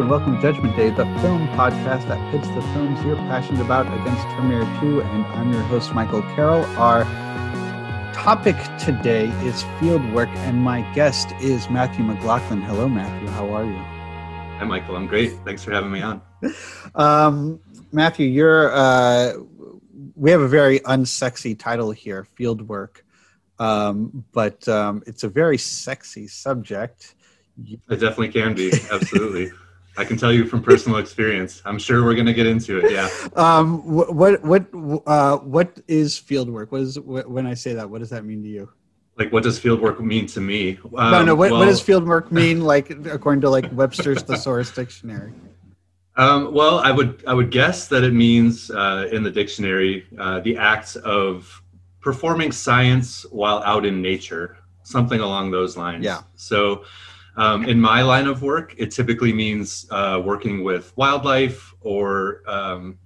Hello and welcome to Judgment Day, the film podcast that pits the films you're passionate about against Terminator 2. And I'm your host, Michael Carroll. Our topic today is field work, and my guest is Matthew McLaughlin. Hello, Matthew. How are you? Hi, Michael. I'm great. Thanks for having me on. Um, Matthew, you're. Uh, we have a very unsexy title here, field work, um, but um, it's a very sexy subject. It definitely can be. Absolutely. I can tell you from personal experience. I'm sure we're going to get into it. Yeah. Um, what what uh, what is field work? What is when I say that? What does that mean to you? Like, what does field work mean to me? Um, no, no. What, well, what does field work mean? Like, according to like Webster's Thesaurus Dictionary. Um, well, I would I would guess that it means uh, in the dictionary uh, the act of performing science while out in nature, something along those lines. Yeah. So um, in my line of work, it typically means uh, working with wildlife or um,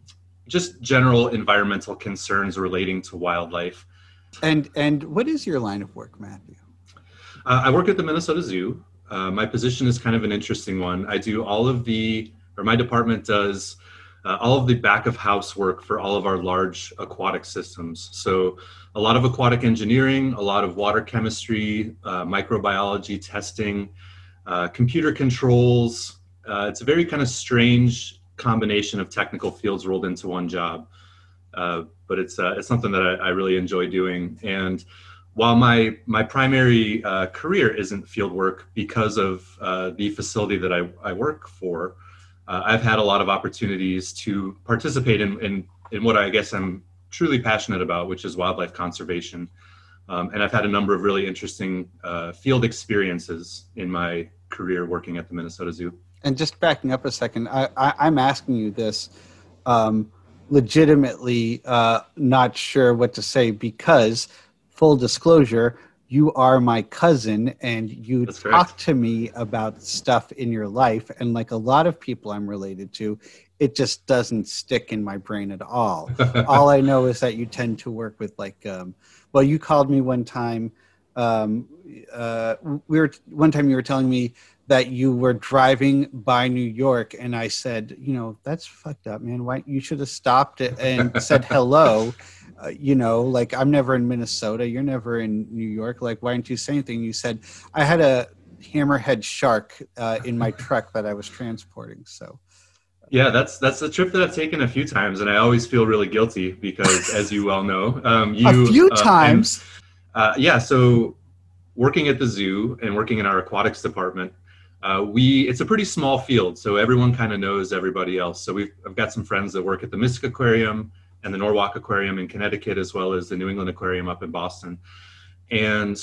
just general environmental concerns relating to wildlife. And and what is your line of work, Matthew? Uh, I work at the Minnesota Zoo. Uh, my position is kind of an interesting one. I do all of the, or my department does uh, all of the back of house work for all of our large aquatic systems. So a lot of aquatic engineering, a lot of water chemistry, uh, microbiology testing, uh, computer controls. Uh, it's a very kind of strange combination of technical fields rolled into one job. Uh, but it's uh, it's something that I, I, really enjoy doing. And while my my primary uh, career isn't field work because of the facility that I, I work for, I've had a lot of opportunities to participate in, in in what I guess I'm truly passionate about, which is wildlife conservation. Um, and I've had a number of really interesting uh, field experiences in my career working at the Minnesota Zoo. And just backing up a second, I, am asking you this um, legitimately uh, not sure what to say because, full disclosure, you are my cousin and you That's talk correct. to me about stuff in your life. And like a lot of people I'm related to, it just doesn't stick in my brain at all. all I know is that you tend to work with like, um, well, you called me one time. Um, uh, we were one time you were telling me that you were driving by New York, and I said, you know, that's fucked up, man. Why you should have stopped it and said hello. Uh, you know, like I'm never in Minnesota. You're never in New York. Like, why didn't you say anything? You said I had a hammerhead shark uh, in my truck that I was transporting. So. Yeah, that's that's a trip that I've taken a few times, and I always feel really guilty because, as you well know, um, you a few uh, times. And, uh, yeah, so working at the zoo and working in our aquatics department, uh, we it's a pretty small field, so everyone kind of knows everybody else. So we've I've got some friends that work at the Mystic Aquarium and the Norwalk Aquarium in Connecticut, as well as the New England Aquarium up in Boston, and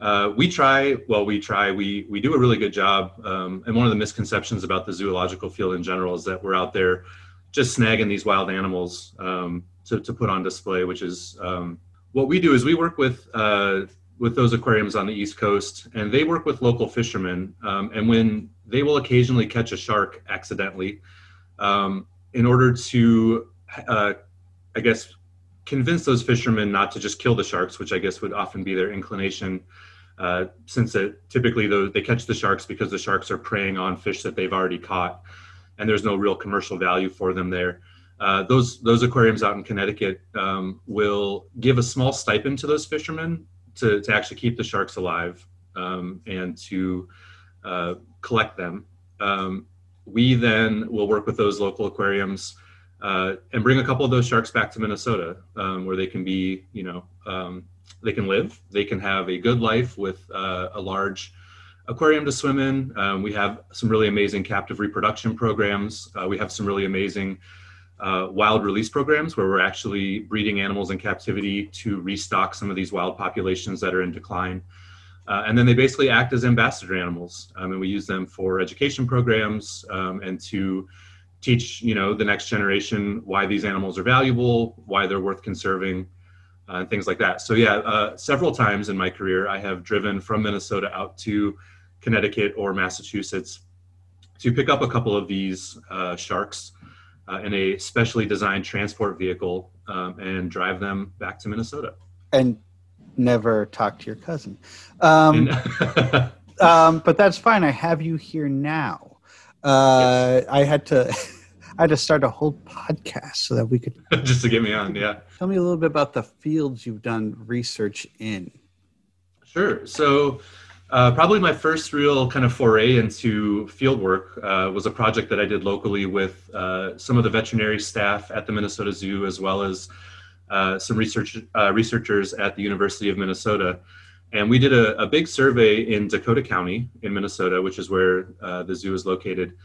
uh, we try well we try we we do a really good job um, and one of the misconceptions about the zoological field in general is that we're out there just snagging these wild animals um, to, to put on display which is um, what we do is we work with uh, with those aquariums on the east coast and they work with local fishermen um, and when they will occasionally catch a shark accidentally um, in order to uh, i guess convince those fishermen not to just kill the sharks, which I guess would often be their inclination, uh, since it, typically they catch the sharks because the sharks are preying on fish that they've already caught, and there's no real commercial value for them there. Uh, those those aquariums out in Connecticut um, will give a small stipend to those fishermen to, to actually keep the sharks alive um, and to uh, collect them. Um, we then will work with those local aquariums uh, and bring a couple of those sharks back to Minnesota, um, where they can be, you know, um, they can live, they can have a good life with uh, a large aquarium to swim in. Um, we have some really amazing captive reproduction programs. Uh, we have some really amazing uh, wild release programs where we're actually breeding animals in captivity to restock some of these wild populations that are in decline. Uh, and then they basically act as ambassador animals, um, and we use them for education programs um, and to teach you know the next generation why these animals are valuable why they're worth conserving uh, and things like that. So yeah uh, several times in my career i have driven from minnesota out to connecticut or massachusetts to pick up a couple of these uh, sharks uh, in a specially designed transport vehicle um, and drive them back to minnesota. And never talk to your cousin. Um, um, but that's fine. I have you here now Uh, I had to, I had to start a whole podcast so that we could just to get me on. Yeah. tell me a little bit about the fields you've done research in. Sure. So, uh, probably my first real kind of foray into field work uh, was a project that I did locally with uh, some of the veterinary staff at the Minnesota Zoo, as well as uh, some research uh, researchers at the University of Minnesota. And we did a, a, big survey in Dakota County in Minnesota, which is where uh, the zoo is located.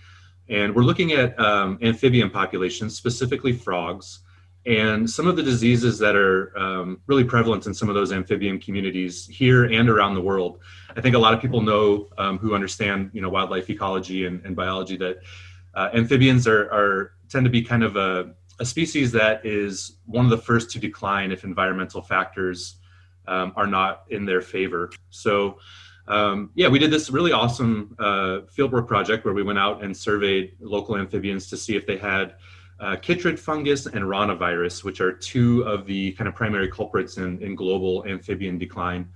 And we're looking at um, amphibian populations, specifically frogs, and some of the diseases that are um, really prevalent in some of those amphibian communities here and around the world. I think a lot of people know um, who understand, you know, wildlife ecology and, and biology that uh, amphibians are, are tend to be kind of a, a, species that is one of the first to decline if environmental factors um, are not in their favor. So. Um, yeah, we did this really awesome uh, fieldwork project where we went out and surveyed local amphibians to see if they had uh, chytrid fungus and ranavirus, which are two of the kind of primary culprits in, in global amphibian decline.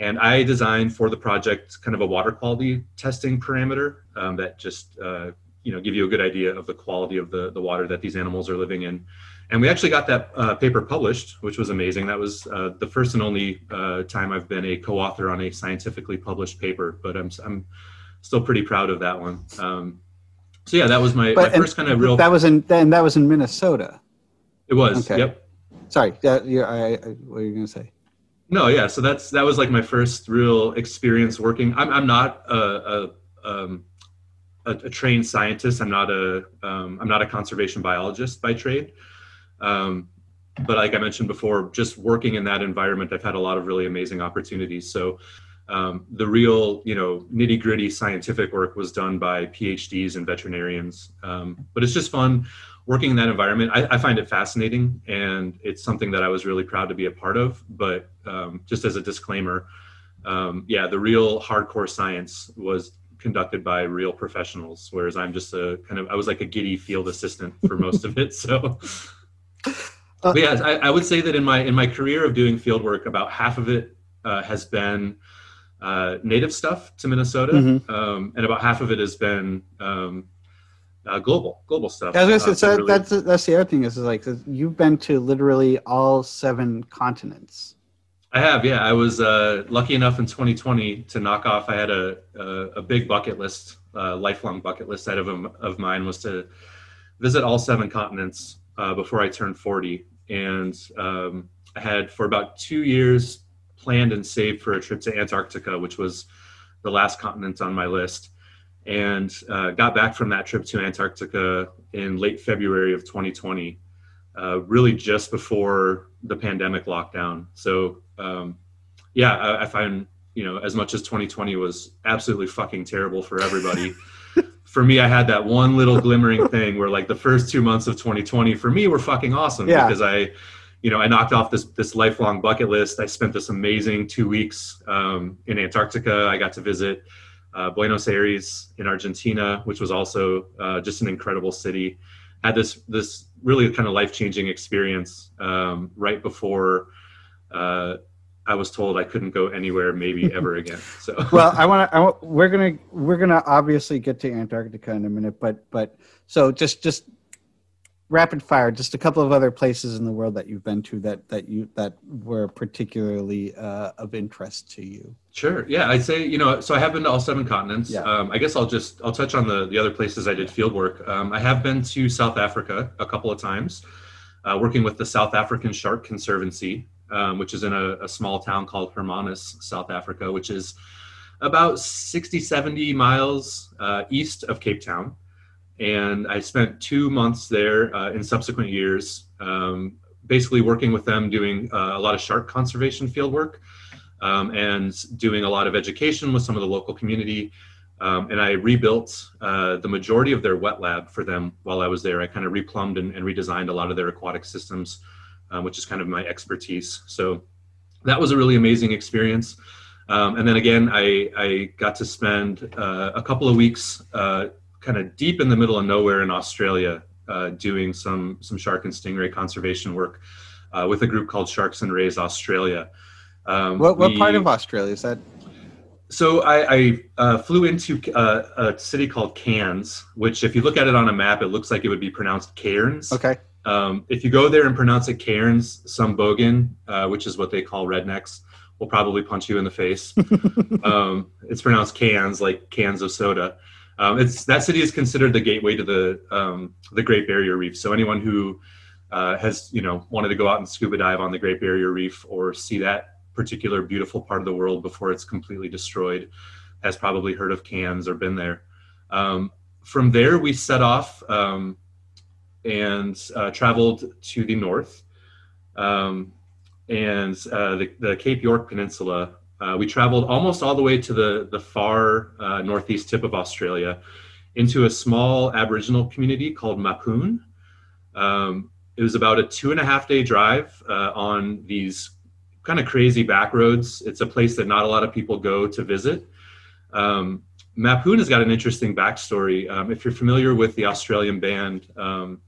And I designed for the project kind of a water quality testing parameter um, that just uh, you know give you a good idea of the quality of the, the water that these animals are living in. And we actually got that uh, paper published, which was amazing. That was uh, the first and only uh, time I've been a co-author on a scientifically published paper, but I'm, I'm still pretty proud of that one. Um, so yeah, that was my, but, my first kind of real. That was in then that was in Minnesota. It was. Okay. Yep. Sorry. That, yeah, I, I, what are you going to say? No, yeah. So that's that was like my first real experience working. I'm I'm not a a, um, a, a trained scientist. I'm not a um, I'm not a conservation biologist by trade. Um, but like I mentioned before, just working in that environment, I've had a lot of really amazing opportunities. So um, the real, you know, nitty gritty scientific work was done by PhDs and veterinarians. Um, but it's just fun working in that environment. I, I, find it fascinating, and it's something that I was really proud to be a part of. But um, just as a disclaimer, um, yeah, the real hardcore science was conducted by real professionals, whereas I'm just a kind of I was like a giddy field assistant for most of it. So. Uh, but yeah, I, I, would say that in my in my career of doing field work, about half of it uh, has been uh, native stuff to Minnesota, mm-hmm. um, and about half of it has been um, uh, global global stuff. Yeah, uh, so really... that's that's the other thing is, is like you've been to literally all seven continents. I have, yeah. I was uh, lucky enough in 2020 to knock off. I had a a, a big bucket list, uh, lifelong bucket list out of of mine was to visit all seven continents uh, before I turned 40, and um, I had for about two years planned and saved for a trip to Antarctica, which was the last continent on my list. And uh, got back from that trip to Antarctica in late February of 2020, uh, really just before the pandemic lockdown. So, um, yeah, I, I find, you know, as much as 2020 was absolutely fucking terrible for everybody. for me, I had that one little glimmering thing where like the first two months of 2020 for me were fucking awesome yeah. because I you know, I knocked off this this lifelong bucket list. I spent this amazing two weeks um, in Antarctica. I got to visit uh, Buenos Aires in Argentina, which was also uh, just an incredible city. Had this this really kind of life changing experience um, right before uh, I was told I couldn't go anywhere, maybe ever again. So well, I want to. We're gonna we're gonna obviously get to Antarctica in a minute, but but so just just rapid fire just a couple of other places in the world that you've been to that that you that were particularly uh, of interest to you sure yeah i'd say you know so i have been to all seven continents yeah. um, i guess i'll just i'll touch on the the other places i did field work um, i have been to south africa a couple of times uh, working with the south african shark conservancy um, which is in a, a, small town called hermanus south africa which is about 60 70 miles uh, east of cape town and I spent two months there uh, in subsequent years, um, basically working with them, doing uh, a lot of shark conservation field work, um, and doing a lot of education with some of the local community. Um, and I rebuilt uh, the majority of their wet lab for them while I was there. I kind of replumbed and, and redesigned a lot of their aquatic systems, um, which is kind of my expertise. So that was a really amazing experience. Um, and then again, I, I got to spend uh, a couple of weeks uh, kind of deep in the middle of nowhere in Australia, uh, doing some some shark and stingray conservation work uh, with a group called Sharks and Rays Australia. Um, what what we, part of Australia is that? so I, I uh, flew into uh, a city called Cairns, which, if you look at it on a map, it looks like it would be pronounced Cairns. Okay. Um, if you go there and pronounce it Cairns, some bogan, uh, which is what they call rednecks, will probably punch you in the face. um, it's pronounced Cairns, like cans of soda. Um, it's that city is considered the gateway to the um, the Great Barrier Reef. So anyone who uh, has you know wanted to go out and scuba dive on the Great Barrier Reef or see that particular beautiful part of the world before it's completely destroyed has probably heard of Cairns or been there. Um, from there, we set off um, and uh, traveled to the north. Um, and uh, the, the, Cape York Peninsula. Uh, we traveled almost all the way to the, the far uh, northeast tip of Australia into a small Aboriginal community called Mapoon. Um, it was about a two and a half day drive uh, on these kind of crazy back roads. It's a place that not a lot of people go to visit. Um, Mapoon has got an interesting backstory. Um, if you're familiar with the Australian band, um,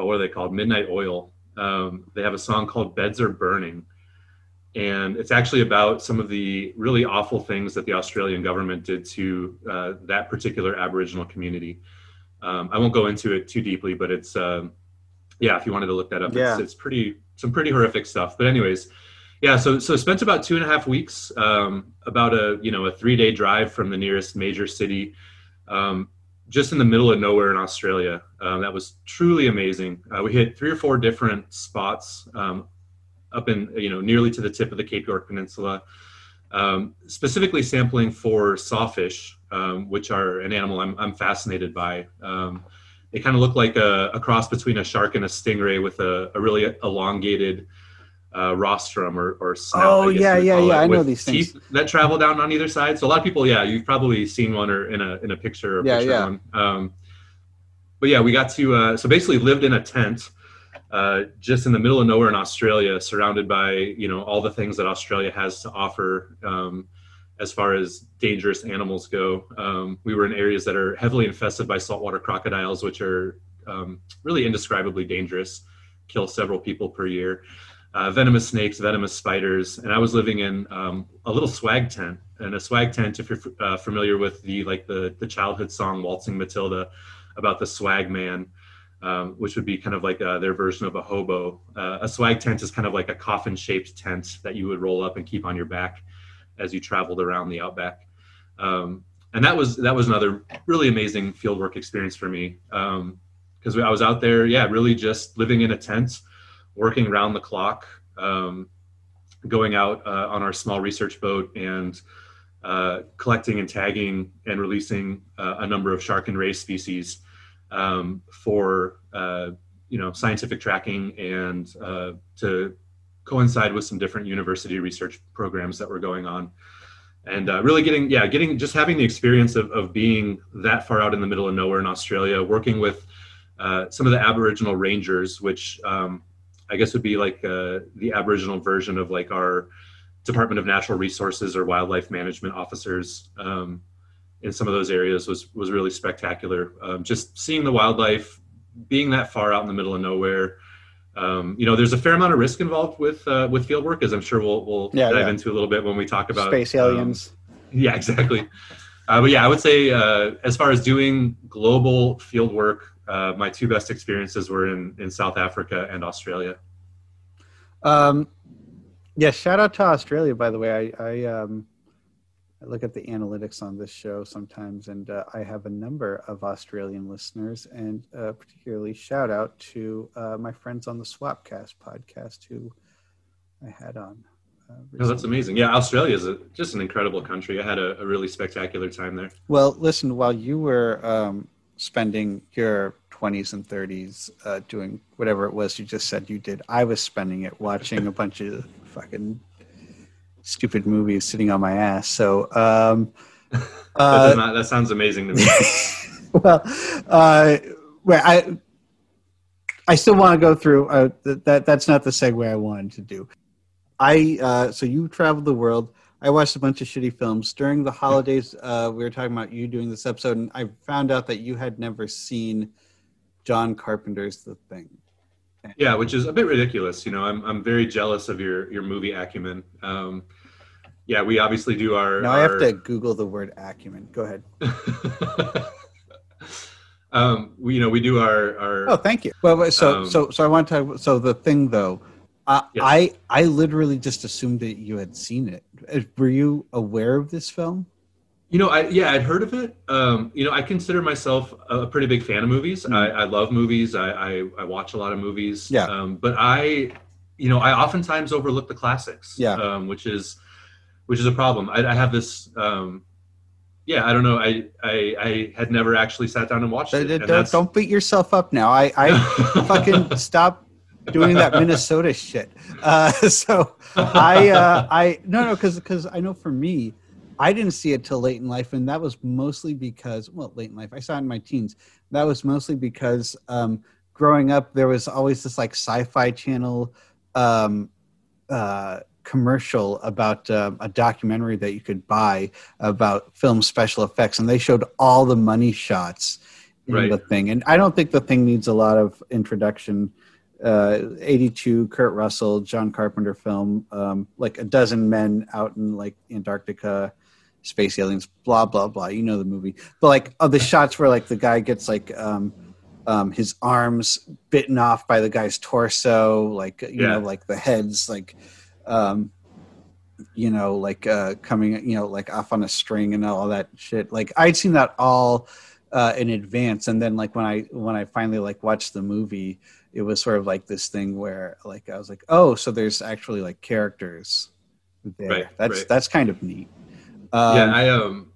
oh, what are they called? Midnight Oil. Um, they have a song called Beds Are Burning. And it's actually about some of the really awful things that the Australian government did to uh, that particular Aboriginal community. Um, I won't go into it too deeply, but it's, um, yeah, if you wanted to look that up, yeah. it's, it's pretty, some pretty horrific stuff. But anyways, yeah, so so spent about two and a half weeks, um, about a you know a three day drive from the nearest major city, um, just in the middle of nowhere in Australia. Um, that was truly amazing. Uh, we hit three or four different spots um, up in you know nearly to the tip of the Cape York Peninsula, um, specifically sampling for sawfish, um, which are an animal I'm, I'm fascinated by. Um, they kind of look like a, a, cross between a shark and a stingray with a, a really elongated uh, rostrum or, or snout. Oh yeah, yeah, yeah. I know these things that travel down on either side. So a lot of people, yeah, you've probably seen one or in a in a picture. Or yeah, picture yeah. One. Um, but yeah, we got to uh, so basically lived in a tent. Uh, just in the middle of nowhere in Australia, surrounded by you know all the things that Australia has to offer um, as far as dangerous animals go. Um, we were in areas that are heavily infested by saltwater crocodiles, which are um, really indescribably dangerous, kill several people per year uh, venomous snakes, venomous spiders, and I was living in um, a little swag tent. And a swag tent, if you're uh, familiar with the like the the childhood song "Waltzing Matilda" about the swag man, um, which would be kind of like uh, their version of a hobo. Uh, a swag tent is kind of like a coffin-shaped tent that you would roll up and keep on your back as you traveled around the outback. Um, and that was that was another really amazing fieldwork experience for me because um, I was out there, yeah, really just living in a tent working around the clock, um, going out uh, on our small research boat and uh, collecting and tagging and releasing uh, a number of shark and ray species um, for uh, you know scientific tracking and uh, to coincide with some different university research programs that were going on. And uh, really getting yeah getting just having the experience of, of being that far out in the middle of nowhere in australia working with some of the aboriginal rangers which um, I guess would be like uh, the Aboriginal version of like our Department of Natural Resources or wildlife management officers um, in some of those areas was was really spectacular. Um, just seeing the wildlife, being that far out in the middle of nowhere. Um, you know, there's a fair amount of risk involved with uh, with field work, as I'm sure we'll we'll yeah, dive yeah. into a little bit when we talk about space aliens. Um, yeah, exactly. Uh, but yeah, I would say uh, as far as doing global field work, uh, my two best experiences were in, in South Africa and Australia. Um, yeah, shout out to Australia, by the way. I, I, um, I look at the analytics on this show sometimes, and uh, I have a number of Australian listeners, and uh, particularly shout out to uh, my friends on the Swapcast podcast who I had on. Uh, oh, that's amazing. Yeah, Australia is a, just an incredible country. I had a, a, really spectacular time there. Well, listen, while you were um, spending your 20s and 30s uh, doing whatever it was you just said you did, I was spending it watching a bunch of fucking stupid movies sitting on my ass. So, um, uh, that, that sounds amazing to me. well, uh, well, I, I still want to go through uh, that. That's not the segue I wanted to do. I uh, so you traveled the world. I watched a bunch of shitty films during the holidays. Uh, we were talking about you doing this episode, and I found out that you had never seen John Carpenter's The Thing. Yeah, which is a bit ridiculous. You know, I'm I'm very jealous of your your movie acumen. Um, yeah, we obviously do our. Now our, I have to Google the word acumen. Go ahead. um, we, you know, we do our our. Oh, thank you. Well, so Um, so so I want to. So the thing though, uh, Yes. I I literally just assumed that you had seen it. Uh, Were you aware of this film? You know, I yeah, I'd heard of it. Um, you know, I consider myself a pretty big fan of movies. Mm. I, I love movies. I, I I watch a lot of movies. Yeah. Um, but I, you know, I oftentimes overlook the classics. Yeah. Um, which is, which is a problem. I, I have this. Um, yeah, I don't know. I, I I had never actually sat down and watched it. Don't, don't beat yourself up now. I I fucking stop doing that Minnesota shit. Uh, so I uh, I no no because because I know for me, I didn't see it till late in life, and that was mostly because well, late in life. I saw it in my teens. That was mostly because um, growing up, there was always this like Sci-Fi Channel um, uh, commercial about um a documentary that you could buy about film special effects, and they showed all the money shots in Right. the thing. And I don't think the thing needs a lot of introduction. Uh, 82, Kurt Russell, John Carpenter film, um, like a dozen men out in like Antarctica, space aliens, blah blah blah. You know the movie, but like of the shots where like the guy gets like um, um, his arms bitten off by the guy's torso, like you Yeah. know, like the heads, like um, you know, like uh, coming, you know, like off on a string and all that shit. Like I'd seen that all uh, in advance, and then like when I when I finally like watched the movie, it was sort of like this thing where like I was like, oh, so there's actually like characters there. Right, that's right. that's kind of neat. Um, yeah, I um,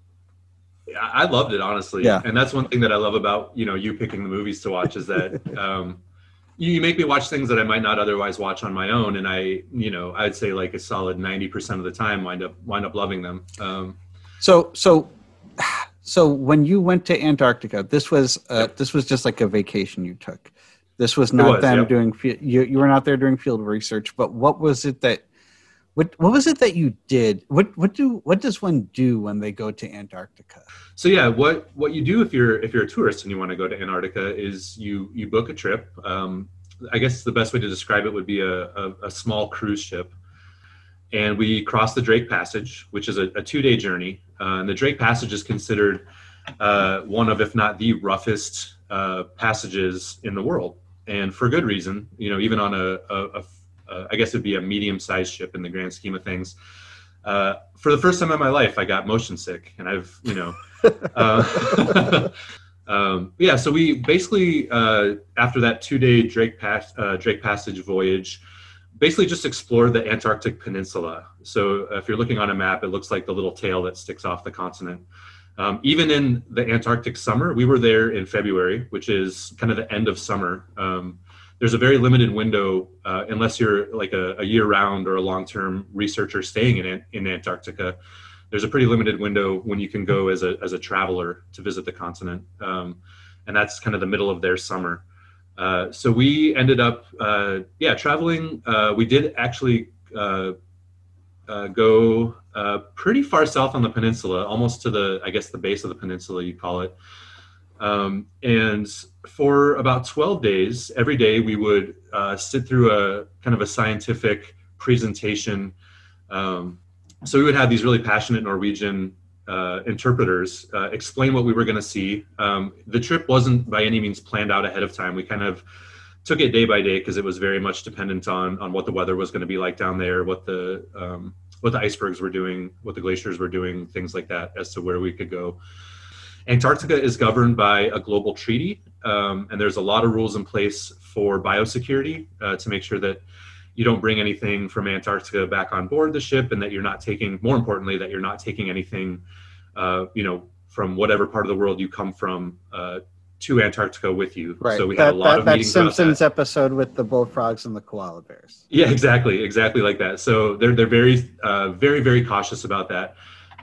I loved it honestly. Yeah. and that's one thing that I love about you know you picking the movies to watch is that um, you, you make me watch things that I might not otherwise watch on my own, and I you know I'd say like a solid ninety percent of the time wind up wind up loving them. Um, So so so when you went to Antarctica, this was uh, Yep. this was just like a vacation you took. This was not was, them yep. doing you you were not there doing field research. But what was it that what what was it that you did? What what do what does one do when they go to Antarctica? so yeah, what what you do if you're if you're a tourist and you want to go to Antarctica is you you book a trip. Um, I guess the best way to describe it would be a, a, a small cruise ship. And we cross the Drake Passage, which is a, a two day journey. Uh, and the Drake Passage is considered uh, one of, if not the roughest uh, passages in the world. And for good reason, you know, even on a, a, a a I guess it'd be a medium sized ship in the grand scheme of things. Uh, for the first time in my life, I got motion sick, and I've, you know, uh, um, yeah. So we basically, uh, after that two-day Drake Pass, uh, Drake Passage voyage, basically just explored the Antarctic Peninsula. So if you're looking on a map, it looks like the little tail that sticks off the continent. Um, even in the Antarctic summer, we were there in February, which is kind of the end of summer. Um, there's a very limited window, uh, unless you're like a, a year-round or a long-term researcher staying in in Antarctica. There's a pretty limited window when you can go as a as a traveler to visit the continent, um, and that's kind of the middle of their summer. Uh, so we ended up, uh, yeah, traveling. Uh, we did actually uh, uh, go pretty far south on the peninsula, almost to the, I guess, the base of the peninsula, you call it. Um, and for about 12 days, every day we would uh, sit through a kind of a scientific presentation. Um, so we would have these really passionate Norwegian uh, interpreters uh, explain what we were going to see. Um, the trip wasn't by any means planned out ahead of time. We kind of took it day by day because it was very much dependent on on what the weather was going to be like down there, what the um, what the icebergs were doing, what the glaciers were doing, things like that, as to where we could go. Antarctica is governed by a global treaty, um, and there's a lot of rules in place for biosecurity uh, to make sure that you don't bring anything from Antarctica back on board the ship, and that you're not taking, more importantly, that you're not taking anything, uh, you know, from whatever part of the world you come from uh, to Antarctica with you. Right. So we that, had a lot that, of that meetings about that. Simpsons episode with the bullfrogs and the koala bears. Yeah, exactly, exactly like that. So they're they're very uh, very very cautious about that.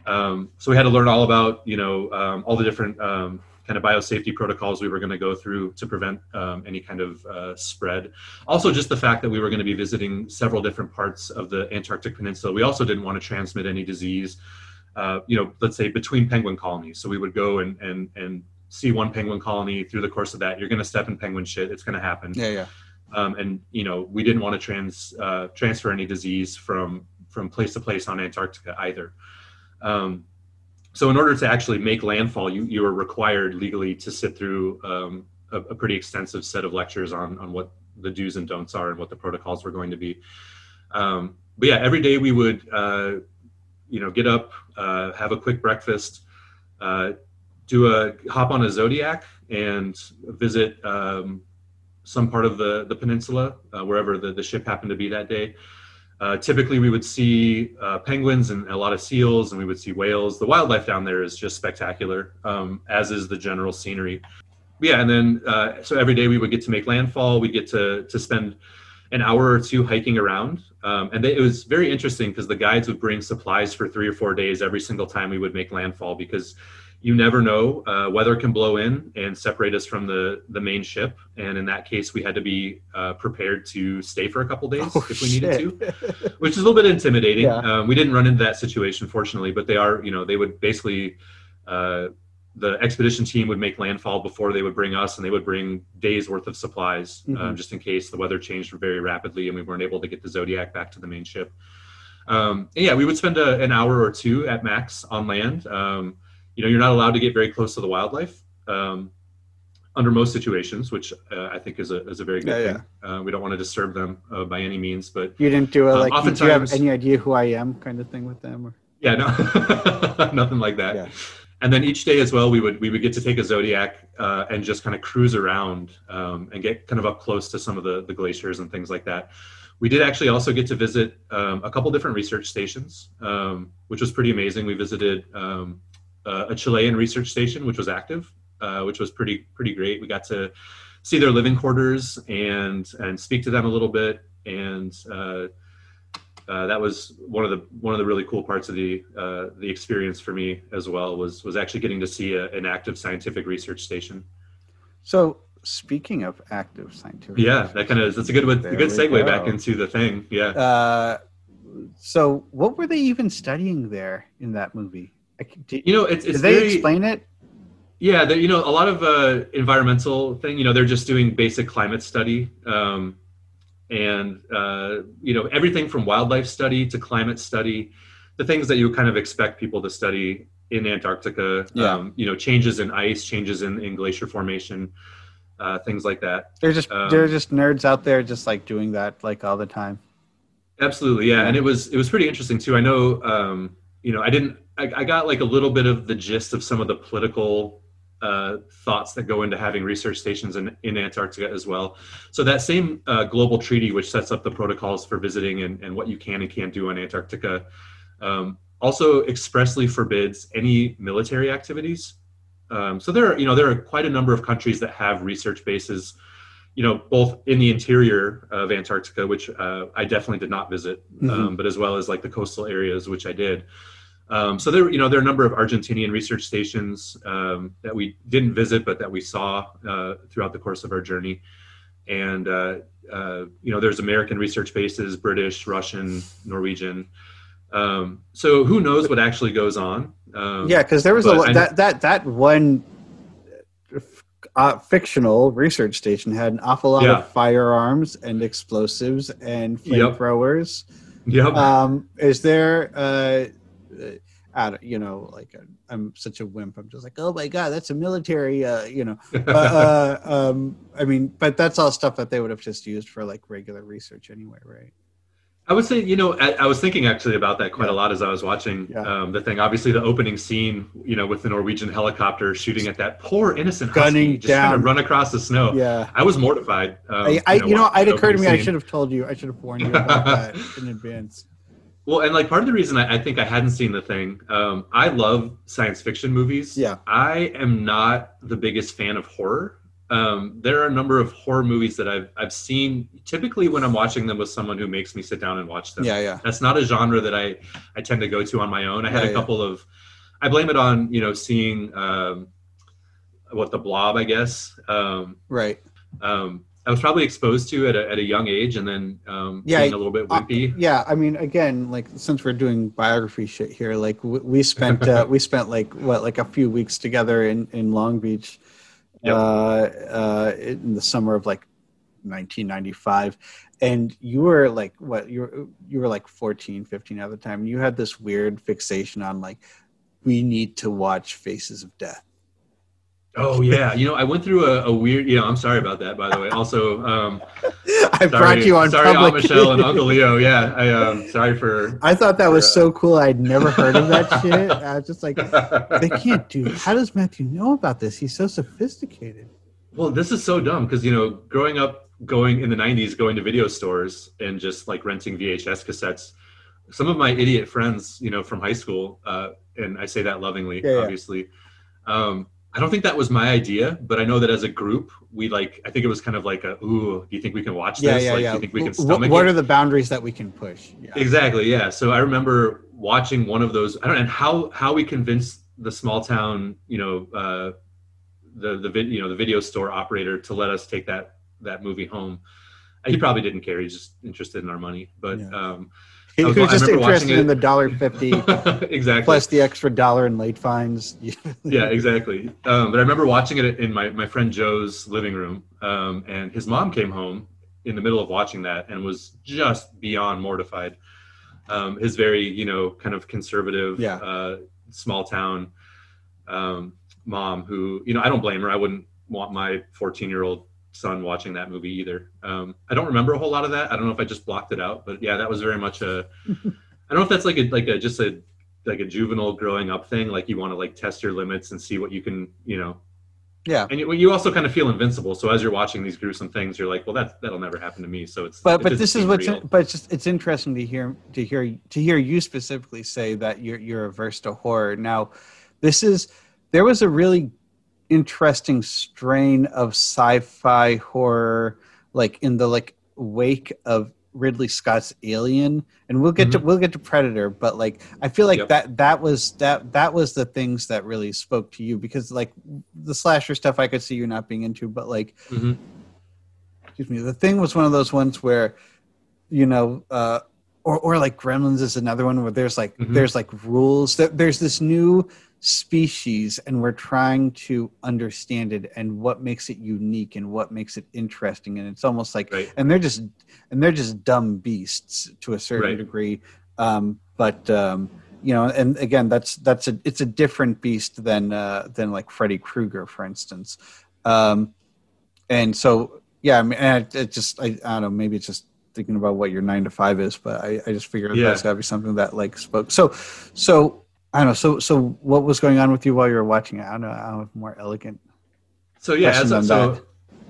Um, so we had to learn all about you know um, all the different um, kind of biosafety protocols we were going to go through to prevent um, any kind of uh, spread. Also, just the fact that we were going to be visiting several different parts of the Antarctic Peninsula. We also didn't want to transmit any disease. Uh, you know, let's say between penguin colonies. So we would go and and and see one penguin colony through the course of that. You're going to step in penguin shit. It's going to happen Yeah, yeah. um, and you know we didn't want to trans uh, transfer any disease from from place to place on Antarctica either. Um, so in order to actually make landfall, you you are required legally to sit through um, a, a, pretty extensive set of lectures on on what the do's and don'ts are and what the protocols were going to be. Um, but yeah, every day we would uh, you know get up, uh, have a quick breakfast, uh, do a hop on a zodiac and visit um, some part of the the peninsula uh, wherever the, the ship happened to be that day. Uh, typically, we would see uh, penguins and a lot of seals, and we would see whales. The wildlife down there is just spectacular, um, as is the general scenery. Yeah, and then uh, so every day we would get to make landfall. We'd get to to spend an hour or two hiking around, um, and they, it was very interesting because the guides would bring supplies for three or four days every single time we would make landfall because you never know uh, weather can blow in and separate us from the the main ship and in that case we had to be uh, prepared to stay for a couple days oh, if we shit. needed to which is a little bit intimidating yeah. um, we didn't run into that situation fortunately but they are you know they would basically uh, the expedition team would make landfall before they would bring us and they would bring days worth of supplies um, mm-hmm. just in case the weather changed very rapidly and we weren't able to get the zodiac back to the main ship um, yeah we would spend a, an hour or two at max on land um, you know you're not allowed to get very close to the wildlife um, under most situations, which uh, I think is a is a very good yeah, thing. Yeah. Uh, we don't want to disturb them uh, by any means, but you didn't do it um, like. Oftentimes, do you have any idea who I am, kind of thing with them? Or? Yeah, no, nothing like that. Yeah. And then each day as well, we would we would get to take a zodiac uh, and just kind of cruise around um, and get kind of up close to some of the the glaciers and things like that. We did actually also get to visit um, a couple different research stations, um, which was pretty amazing. We visited um, uh, a Chilean research station, which was active, uh, which was pretty pretty great. We got to see their living quarters and and speak to them a little bit, and uh, uh that was one of the one of the really cool parts of the uh, the experience for me as well. Was was actually getting to see a, an active scientific research station. So speaking of active scientific, yeah, that kind of that's a good a good segue go. back into the thing. Yeah. Uh, so what were they even studying there in that movie? Did, you know, it's, it's they very, explain it? Yeah, you know, a lot of uh, environmental thing. You know, they're just doing basic climate study, um, and uh, you know, everything from wildlife study to climate study, the things that you kind of expect people to study in Antarctica. Yeah. Um, you know, changes in ice, changes in, in glacier formation, uh, things like that. They're just um, they're just nerds out there, just like doing that like all the time. Absolutely, yeah, and it was it was pretty interesting too. I know, um, you know, I didn't I, I, got like a little bit of the gist of some of the political uh, thoughts that go into having research stations in, in Antarctica as well. So that same uh, global treaty, which sets up the protocols for visiting and, and what you can and can't do on Antarctica, um, also expressly forbids any military activities. Um, so there are, you know, there are quite a number of countries that have research bases, you know, both in the interior of Antarctica, which uh, I definitely did not visit, mm-hmm. um, but as well as like the coastal areas, which I did. Um, so there, you know, there are a number of Argentinian research stations um, that we didn't visit, but that we saw uh, throughout the course of our journey. And uh, uh, you know, there's American research bases, British, Russian, Norwegian. Um, so who knows what actually goes on? Um, yeah, because there was a lot, that that that one uh, fictional research station had an awful lot yeah. of firearms and explosives and flamethrowers. Yep. yep. Um, is there? Out you know like i am such a wimp i'm just like oh my god that's a military uh, you know uh, uh, um, i mean but that's all stuff that they would have just used for like regular research anyway right I would say, you know, I, I, was thinking actually about that quite yeah. a lot as I was watching yeah. um, the thing. Obviously, the opening scene, you know, with the Norwegian helicopter shooting at that poor innocent Gunning husky, just down. trying to run across the snow. Yeah, I was mortified. Um, I, I, you know, you know it occurred to me scene. I should have told you. I should have warned you about that in advance. Well, and like part of the reason I, I think I hadn't seen the thing, um, I love science fiction movies. Yeah. I am not the biggest fan of horror. Um, there are a number of horror movies that I've I've seen typically when I'm watching them with someone who makes me sit down and watch them. Yeah, yeah. That's not a genre that I I tend to go to on my own. I had yeah, a couple yeah. of I blame it on, you know, seeing um, what the blob, I guess. Um, right. Um, I was probably exposed to at a, at a young age, and then um, yeah, being a little bit wimpy. Uh, yeah, I mean, again, like since we're doing biography shit here, like we, we spent uh, we spent like what like a few weeks together in in Long Beach, yep. uh, uh, in the summer of like 1995, and you were like what you were you were like 14 15 at the time you had this weird fixation on like we need to watch faces of death Oh yeah, you know I went through a, a, weird. You know, I'm sorry about that. By the way, also, um, I sorry, brought you on. Sorry. Aunt Michelle and Uncle Leo. Yeah, I um, sorry for. I thought that for, was so cool. I'd never heard of that shit. I was just like, they can't do. How does Matthew know about this? He's so sophisticated. Well, this is so dumb because you know, growing up, going in the '90s, going to video stores and just like renting VHS cassettes. Some of my idiot friends, you know, from high school, uh, and I say that lovingly, yeah, obviously. Yeah. Um, I don't think that was my idea, but I know that as a group, we like. I think it was kind of like a, "Ooh, do you think we can watch yeah, this? Yeah, like, yeah. Do you think we can stomach What are the boundaries that we can push? Yeah. Exactly. Yeah. So I remember watching one of those. I don't know how how we convinced the small town, you know, uh, the the vid, you know the video store operator to let us take that that movie home. He probably didn't care. He's just interested in our money. But yeah. um, he was, was just interested in the dollar fifty, exactly, plus the extra dollar in late fines. yeah, exactly. Um, but I remember watching it in my my friend Joe's living room, um, and his mom came home in the middle of watching that and was just beyond mortified. Um, his very, you know, kind of conservative, yeah. uh, small town um, mom, who, you know, I don't blame her. I wouldn't want my 14 year old son watching that movie either. Um, I don't remember a whole lot of that. I don't know if I just blocked it out, but yeah, that was very much a. I don't know if that's like a like a just a like a juvenile growing up thing. Like you want to like test your limits and see what you can, you know. Yeah. And you, you also kind of feel invincible. So as you're watching these gruesome things, you're like, well, that that'll never happen to me. So it's. But it but this is what's in, but it's just it's interesting to hear to hear to hear you specifically say that you're you're averse to horror. Now, this is there was a really interesting strain of sci-fi horror like in the like wake of Ridley Scott's Alien and we'll get mm-hmm. to we'll get to Predator but like I feel like yep. that that was that that was the things that really spoke to you because like the slasher stuff I could see you not being into but like mm-hmm. excuse me the thing was one of those ones where you know uh or or like Gremlins is another one where there's like mm-hmm. there's like rules that there's this new species and we're trying to understand it and what makes it unique and what makes it interesting and it's almost like right. and they're just and they're just dumb beasts to a certain right. degree um, but um, you know and again that's that's a it's a different beast than uh, than like Freddy Krueger for instance um, and so yeah I mean it, it just I, I don't know maybe it's just thinking about what your nine to five is but I, I just figured yeah. that's got to be something that like spoke so so I don't know. So, so what was going on with you while you were watching it? I don't know. I don't have more elegant. So yeah, as, so that.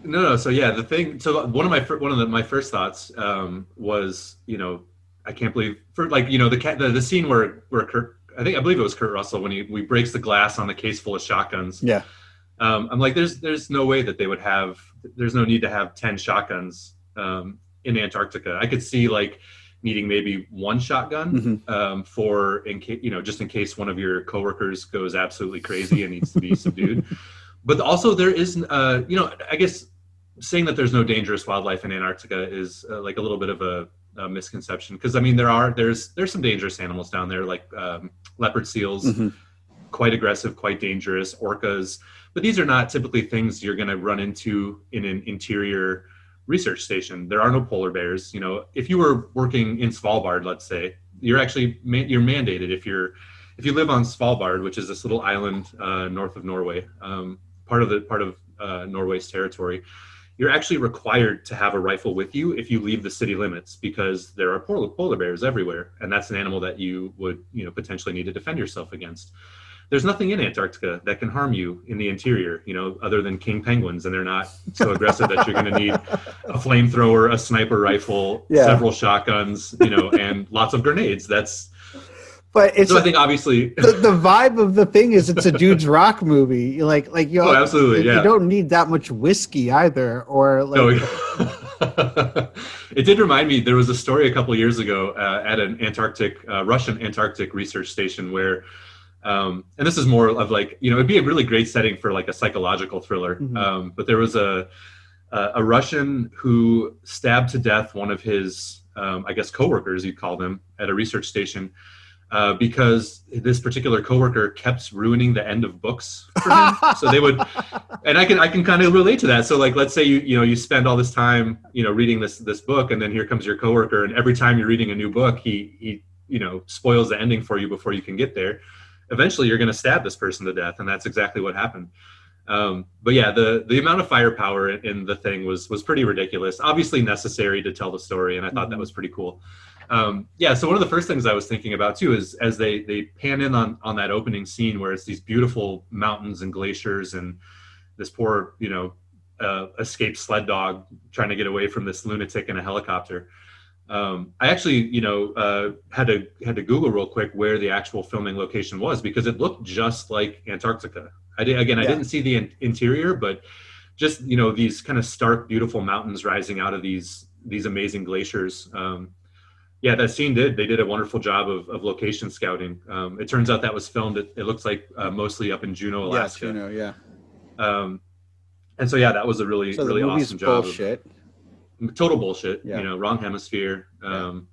no, no. So yeah, the thing. So one of my one of the, my first thoughts um, was, you know, I can't believe for like you know the the, the scene where where Kurt, I think I believe it was Kurt Russell when he we breaks the glass on the case full of shotguns. Yeah. Um, I'm like, there's there's no way that they would have. There's no need to have ten shotguns um, in Antarctica. I could see like needing maybe one shotgun mm-hmm. um, for in case you know just in case one of your coworkers goes absolutely crazy and needs to be subdued but also there is uh, you know i guess saying that there's no dangerous wildlife in antarctica is uh, like a little bit of a, a misconception because i mean there are there's there's some dangerous animals down there like um, leopard seals mm-hmm. quite aggressive quite dangerous orcas but these are not typically things you're going to run into in an interior research station. There are no polar bears. You know, if you were working in Svalbard, let's say, you're actually you're mandated if you're if you live on Svalbard, which is this little island uh, north of Norway, um, part of the part of uh, Norway's territory. You're actually required to have a rifle with you if you leave the city limits because there are polar, polar bears everywhere, and that's an animal that you would you know potentially need to defend yourself against there's nothing in Antarctica that can harm you in the interior, you know, other than king penguins, and they're not so aggressive that you're going to need a flamethrower, a sniper rifle, yeah. several shotguns, you know, and lots of grenades. That's but it's so I think obviously the, the, vibe of the thing is it's a dude's rock movie. Like like you, oh, absolutely, you, yeah. you don't need that much whiskey either, or like. No, it did remind me. There was a story a couple years ago uh, at an Antarctic uh, Russian Antarctic research station where um, and this is more of like you know it'd be a really great setting for like a psychological thriller mm-hmm. um, but there was a a russian who stabbed to death one of his um, i guess coworkers you'd call them at a research station uh, because this particular coworker kept ruining the end of books for him. so they would, and I can I can kind of relate to that. So like, let's say you you know you spend all this time you know reading this this book, and then here comes your coworker, and every time you're reading a new book, he he you know spoils the ending for you before you can get there. Eventually, you're going to stab this person to death, and that's exactly what happened. Um, but yeah, the the amount of firepower in, in the thing was was pretty ridiculous. Obviously necessary to tell the story, and I thought that was pretty cool um, yeah so one of the first things i was thinking about too is as they they pan in on on that opening scene where it's these beautiful mountains and glaciers and this poor you know uh, escaped sled dog trying to get away from this lunatic in a helicopter um, I actually, you know, uh, had to had to Google real quick where the actual filming location was because it looked just like Antarctica. I did again. Yeah. I didn't see the in- interior, but just you know these kind of stark, beautiful mountains rising out of these these amazing glaciers. Um, yeah, that scene did. They did a wonderful job of, of location scouting. Um, it turns out that was filmed. It, it looks like uh, mostly up in Juneau, Alaska. Yeah, Juneau, yeah. Um, and so yeah, that was a really so really awesome job. Bullshit. Of, total bullshit. Yeah. You know, wrong hemisphere. Um.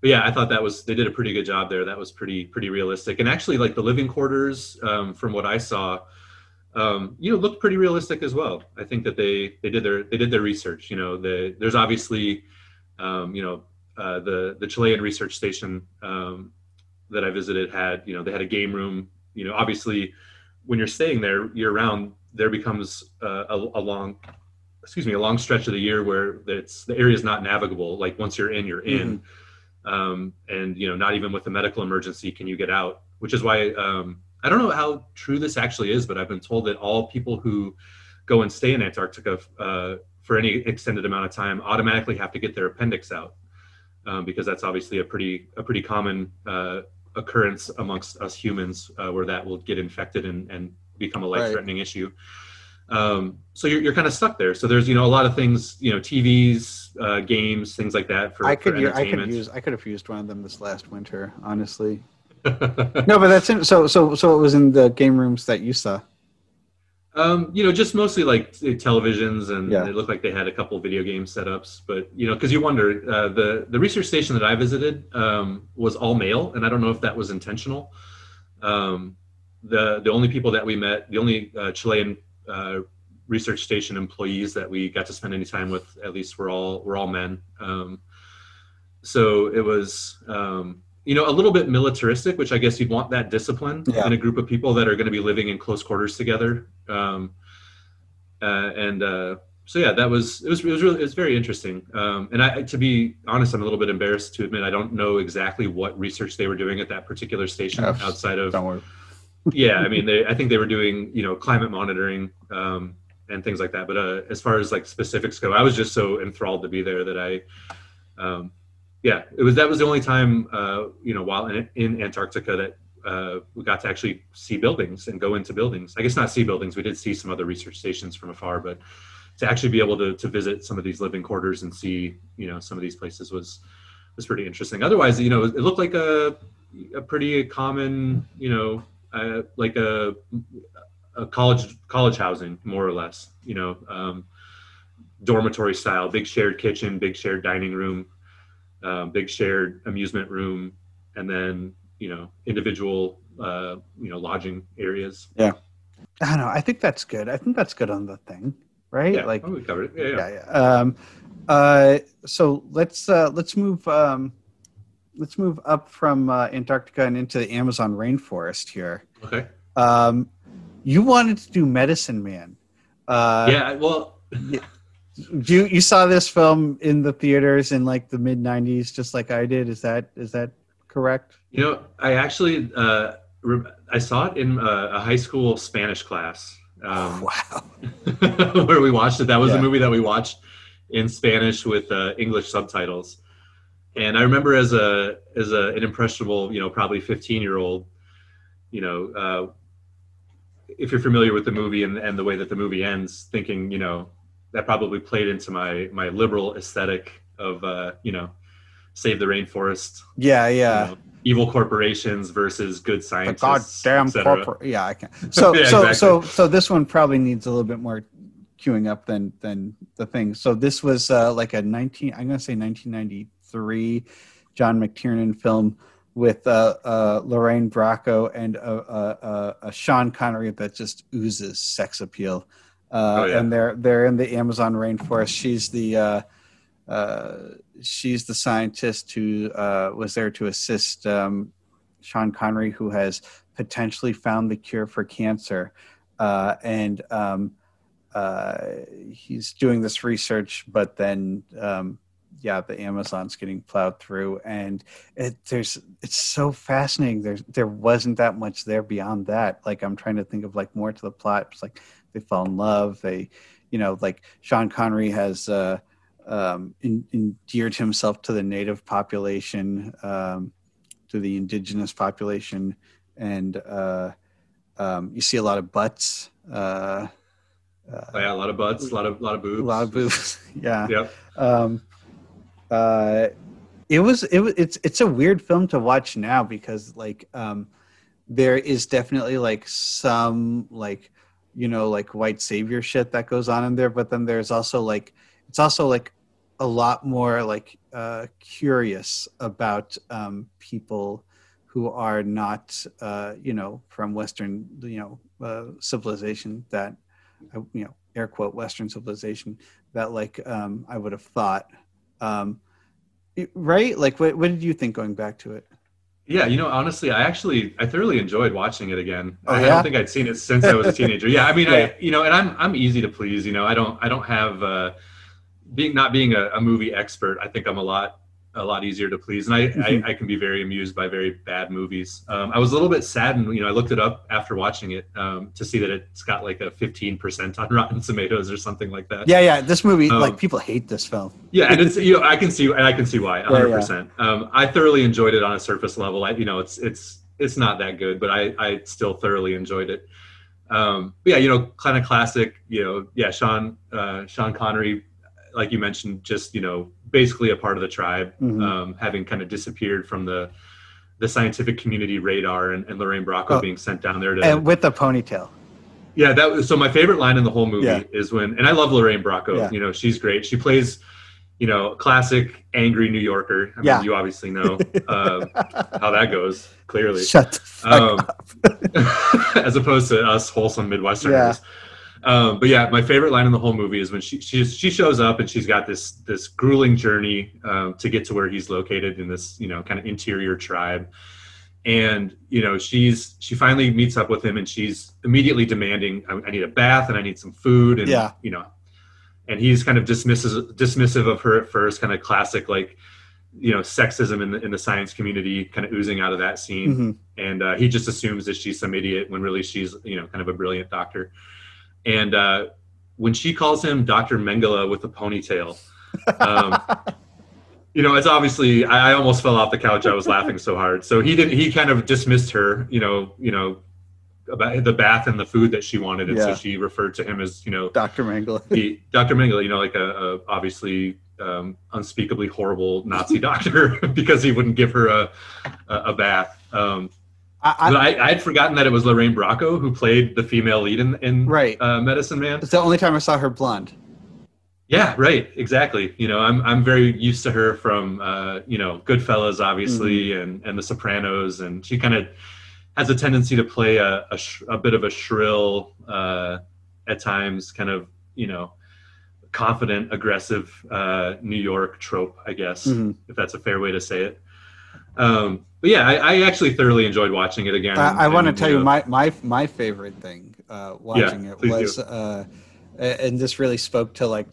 But yeah, I thought that was they did a pretty good job there. That was pretty pretty realistic. And actually, like the living quarters, um, from what I saw, um, you know, looked pretty realistic as well. I think that they they did their they did their research. You know, the, there's obviously um, you know uh, the the Chilean research station um, that I visited had you know they had a game room. You know, obviously, when you're staying there year round, there becomes uh, a, a, long, excuse me, a long stretch of the year where it's the area is not navigable. Like once you're in, you're in, mm-hmm. um, and you know, not even with a medical emergency can you get out. Which is why um, I don't know how true this actually is, but I've been told that all people who go and stay in Antarctica uh, for any extended amount of time automatically have to get their appendix out um, because that's obviously a pretty a pretty common uh, occurrence amongst us humans uh, where that will get infected and, and become a life-threatening right. issue. Um, so you're, you're kind of stuck there. So there's you know a lot of things you know TVs, uh, games, things like that for I could for I could use I could have used one of them this last winter, honestly. no, but that's in, so so so it was in the game rooms that you saw. Um, you know, just mostly like televisions, and yeah. it looked like they had a couple video game setups. But you know, because you wonder, uh, the the research station that I visited um, was all male, and I don't know if that was intentional. Um, the the only people that we met, the only uh, Chilean uh, research station employees that we got to spend any time with, at least, we're all we're all men. Um, so it was um, you know, a little bit militaristic, which I guess you'd want that discipline yeah. in a group of people that are going to be living in close quarters together. Um, uh, and uh, so, yeah, that was it was it was really it was very interesting. Um, and I, to be honest, I'm a little bit embarrassed to admit I don't know exactly what research they were doing at that particular station outside of. Yeah, I mean, they, I think they were doing you know climate monitoring um, and things like that. But uh, as far as like specifics go, I was just so enthralled to be there that I. Um, yeah, it was that was the only time uh, you know while in, in Antarctica that uh, we got to actually see buildings and go into buildings. I guess not see buildings. We did see some other research stations from afar, but to actually be able to to visit some of these living quarters and see you know some of these places was was pretty interesting. Otherwise, you know, it looked like a a pretty common you know uh, like a a college college housing more or less. You know. Um, dormitory style big shared kitchen big shared dining room um, big shared amusement room, and then you know individual uh, you know lodging areas. Yeah, I don't know. I think that's good. I think that's good on the thing, right? Yeah, like oh, we covered it. Yeah, yeah. yeah, yeah. Um, uh, so let's uh, let's move um, let's move up from uh, Antarctica and into the Amazon rainforest here. Okay. Um, you wanted to do Medicine Man. Uh, yeah. Well you you saw this film in the theaters in like the mid 90s just like i did is that is that correct you know i actually uh, i saw it in a, a high school spanish class um, wow where we watched it that was yeah. a movie that we watched in spanish with uh, english subtitles and I remember as a as a, an impressionable, you know, probably 15 year old, you know, uh, if you're familiar with the movie and, and the way that the movie ends, thinking, you know, that probably played into my my liberal aesthetic of, uh, you know, save the rainforest. Yeah, yeah. You know, evil corporations versus good scientists. God damn corporate. Yeah, I can. So yeah, so exactly. so so this one probably needs a little bit more queuing up than than the thing. So this was uh, like a 19. I'm gonna say 1990 three John McTiernan film with uh, uh, Lorraine Bracco and uh, uh, uh, a, Sean Connery that just oozes sex appeal. Oh, yeah. And they're they're in the Amazon rainforest. She's the she's the scientist who was there to assist um, Sean Connery, who has potentially found the cure for cancer, and um, uh, he's doing this research, but then um, yeah, the Amazon's getting plowed through, and it there's it's so fascinating. There's there wasn't that much there beyond that. Like I'm trying to think of like more to the plot. It's like they fall in love. They, you know, like Sean Connery has uh, um, in, endeared himself to the native population, um, to the indigenous population, and uh, um, you see a lot of butts. Uh, oh, yeah, a lot of butts, a lot of a lot of boobs, a lot of boobs. yeah. Yep. Um, uh, it was it was it's it's a weird film to watch now because like um, there is definitely like some like you know like white savior shit that goes on in there, but then there's also like it's also like a lot more like uh, curious about um, people who are not uh, you know from Western you know uh, civilization that uh, you know air quote Western civilization that like um, I would have thought um, right? Like, what, what did you think going back to it? Yeah, you know, honestly, I actually I thoroughly enjoyed watching it again. Oh, yeah? I don't think I'd seen it since I was a teenager. Yeah, I mean, yeah. I you know, and I'm I'm easy to please. You know, I don't I don't have uh, being not being a, a movie expert. I think I'm a lot a lot easier to please, and I, mm-hmm. I, I, can be very amused by very bad movies. Um, I was a little bit saddened, you know, I looked it up after watching it um, to see that it's got like a 15% on Rotten Tomatoes or something like that. Yeah, yeah, this movie, um, like people hate this film. Yeah, and it's you know I can see and I can see why 100%. Yeah, yeah. Um, I thoroughly enjoyed it on a surface level. I, you know, it's it's it's not that good, but I I still thoroughly enjoyed it. Um, yeah, you know, kind of classic. You know, yeah, Sean uh, Sean Connery, like you mentioned, just you know basically a part of the tribe, mm-hmm. um, having kind of disappeared from the the scientific community radar, and, and Lorraine Bracco oh, being sent down there to and with the ponytail. Yeah, that was so. My favorite line in the whole movie yeah. is when, and I love Lorraine Bracco. Yeah. You know, she's great. She plays, you know, classic angry New Yorker. I mean, yeah. you obviously know uh, how that goes. Clearly, shut the fuck um, up. as opposed to us wholesome Midwesterners. Yeah. Um, but yeah, my favorite line in the whole movie is when she she she shows up and she's got this this grueling journey um, to get to where he's located in this you know kind of interior tribe, and you know she's she finally meets up with him and she's immediately demanding I, I need a bath and I need some food and yeah. you know, and he's kind of dismissive dismissive of her at first, kind of classic like you know sexism in the in the science community kind of oozing out of that scene mm-hmm. and uh, he just assumes that she's some idiot when really she's you know kind of a brilliant doctor and uh, when she calls him Dr. Mengele with a ponytail, um, you know, it's obviously I, I, almost fell off the couch. I was laughing so hard. So he didn't. He kind of dismissed her. You know, you know, about the bath and the food that she wanted, and yeah. so she referred to him as you know Dr. Mengele. He, Dr. Mengele, you know, like a, a obviously um, unspeakably horrible Nazi doctor because he wouldn't give her a a, a bath. Um, I, I, would forgotten that it was Lorraine Bracco who played the female lead in, in right. Uh, Medicine Man. It's the only time I saw her blonde. Yeah, right. Exactly. You know, I'm I'm very used to her from uh, you know Goodfellas, obviously, mm-hmm. and and The Sopranos, and she kind of has a tendency to play a a, sh- a bit of a shrill, uh, at times, kind of you know, confident, aggressive uh, New York trope, I guess, mm-hmm. if that's a fair way to say it. Um, but yeah, I, I, actually thoroughly enjoyed watching it again. I, I want to tell you, know, my my my favorite thing uh, watching yeah, it was, uh, and this really spoke to like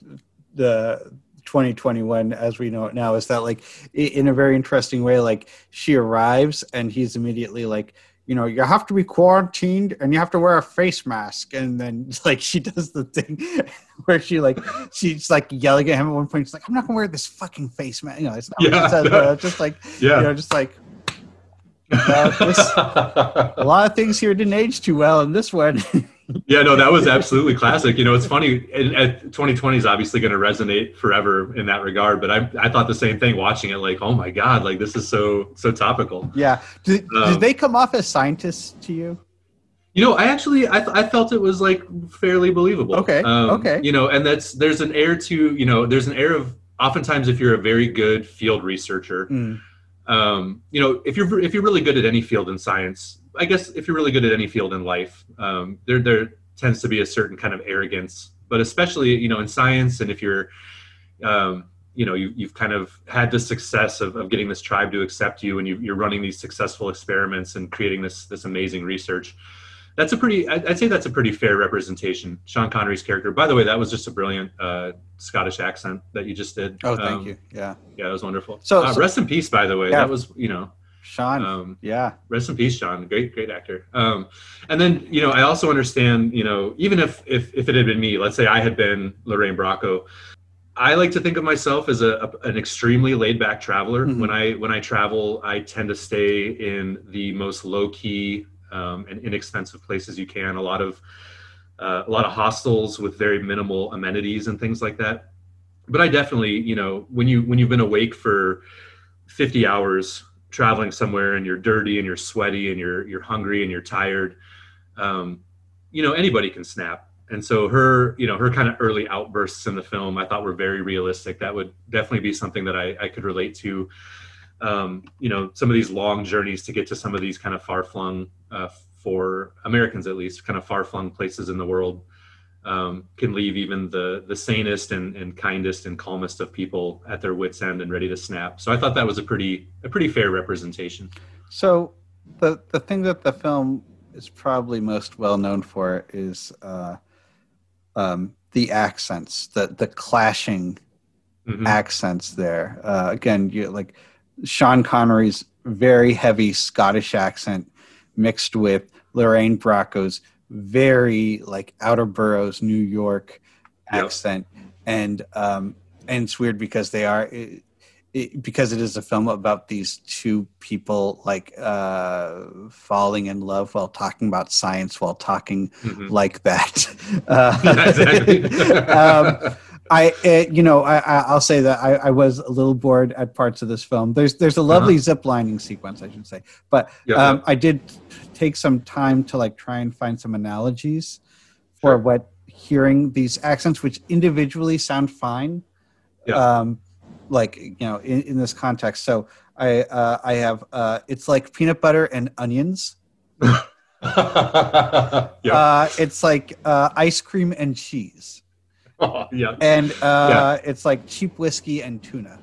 the 2021 as we know it now is that like in a very interesting way like she arrives and he's immediately like you know, you have to be quarantined and you have to wear a face mask. And then like she does the thing where she like she's like yelling at him at one point. She's like, I'm not gonna wear this fucking face mask. You know, it's not yeah, what she says, uh, just like yeah. you know, just like this, a lot of things here didn't age too well in this one. yeah, no, that was absolutely classic. You know, it's funny. 2020 is obviously going to resonate forever in that regard. But I, I thought the same thing watching it. Like, oh my god, like this is so so topical. Yeah. Did, um, did they come off as scientists to you? You know, I actually I, th- I felt it was like fairly believable. Okay. Um, okay. You know, and that's there's an air to you know there's an air of oftentimes if you're a very good field researcher. Mm um, you know, if you're if you're really good at any field in science, I guess if you're really good at any field in life, um, there there tends to be a certain kind of arrogance, but especially you know in science, and if you're um, you know you, you've kind of had the success of, of getting this tribe to accept you and you, you're running these successful experiments and creating this this amazing research that's a pretty i'd say that's a pretty fair representation sean connery's character. By the way that was just a brilliant uh, scottish accent that you just did. Oh thank um, you. Yeah. Yeah it was wonderful. So, uh, so, rest in peace by the way. Yeah. that was you know sean um, yeah. rest in peace sean. Great great actor. Um, and then you know i also understand you know even if if if it had been me let's say i had been lorraine bracco I like to think of myself as a, a an extremely laid back traveler. Mm-hmm. When I when I travel, I tend to stay in the most low key um, and inexpensive places you can. A lot of uh, a lot of hostels with very minimal amenities and things like that. But I definitely, you know, when you when you've been awake for 50 hours traveling somewhere and you're dirty and you're sweaty and you're you're hungry and you're tired, um, you know, anybody can snap and so her you know her kind of early outbursts in the film i thought were very realistic that would definitely be something that i, I could relate to um, you know some of these long journeys to get to some of these kind of far-flung uh, for americans at least kind of far-flung places in the world um, can leave even the the sanest and, and kindest and calmest of people at their wits end and ready to snap so i thought that was a pretty a pretty fair representation so the the thing that the film is probably most well known for is uh, um, the accents, the the clashing mm-hmm. accents there. Uh, again, you like Sean Connery's very heavy Scottish accent mixed with Lorraine Bracco's very like outer boroughs New York accent, yep. and um, and it's weird because they are. It, it, because it is a film about these two people like uh, falling in love while talking about science while talking mm-hmm. like that. Uh, um, I, it, you know, I, will say that I, I, was a little bored at parts of this film. There's, there's a lovely uh-huh. zip lining sequence, I should say, but yeah, um, yeah. I did take some time to like try and find some analogies for sure. what hearing these accents, which individually sound fine. Yeah. Um, like you know in, in this context so i uh, i have uh, it's like peanut butter and onions yep. uh, it's like uh, ice cream and cheese oh, yeah and uh, yeah. it's like cheap whiskey and tuna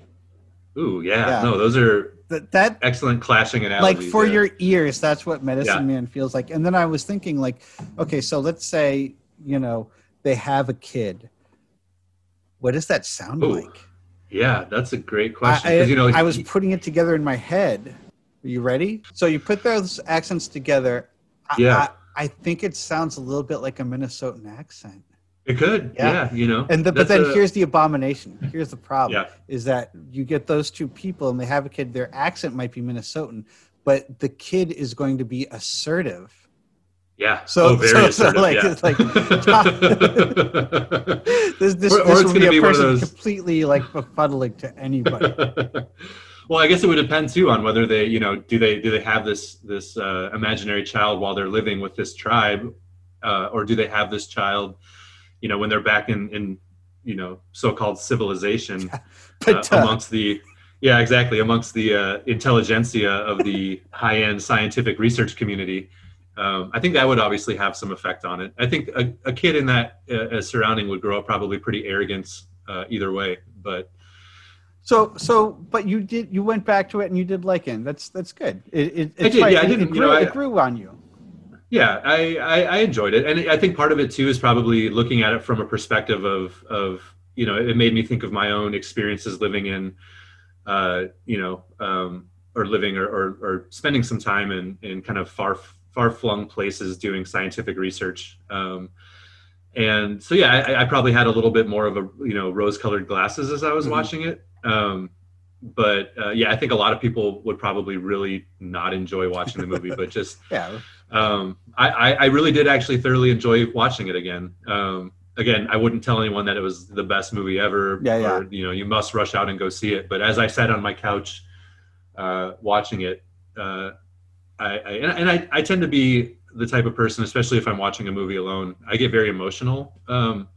ooh yeah, yeah. no those are that, that excellent clashing analogies like for yeah. your ears that's what medicine man feels like and then i was thinking like okay so let's say you know they have a kid what does that sound ooh. like yeah, that's a great question. I, you know, I was putting it together in my head. Are you ready? So you put those accents together. Yeah. I, I think it sounds a little bit like a Minnesotan accent. It could, yeah, yeah you know. And the, but then a, here's the abomination. Here's the problem: yeah. is that you get those two people and they have a kid. Their accent might be Minnesotan, but the kid is going to be assertive yeah. So, oh, so, so like, yeah. like this, this, or, or this will be a person those... completely like befuddling to anybody. well, I guess it would depend too on whether they, you know, do they do they have this this uh, imaginary child while they're living with this tribe, uh, or do they have this child, you know, when they're back in in you know so-called civilization but, uh, amongst the yeah exactly amongst the uh, intelligentsia of the high-end scientific research community um, I think that would obviously have some effect on it. I think a, a kid in that uh, surrounding would grow up probably pretty arrogant uh, either way. But so so, but you did you went back to it and you did like it. That's that's good. It, it, I did. Yeah, I didn't. It grew, you know, I, it grew on you. Yeah, I, I, I enjoyed it, and I think part of it too is probably looking at it from a perspective of of you know it made me think of my own experiences living in, uh, you know, um, or living or, or, or spending some time in in kind of far far flung places doing scientific research. Um, and so, yeah, I, I, probably had a little bit more of a, you know, rose colored glasses as I was mm-hmm. watching it. Um, but uh, yeah, I think a lot of people would probably really not enjoy watching the movie, but just, yeah, um, I, I, really did actually thoroughly enjoy watching it again. Um, again, I wouldn't tell anyone that it was the best movie ever, yeah, yeah. or you know, you must rush out and go see it. But as I sat on my couch uh, watching it, uh, I, I and I, I tend to be the type of person, especially if I'm watching a movie alone, I get very emotional. Um,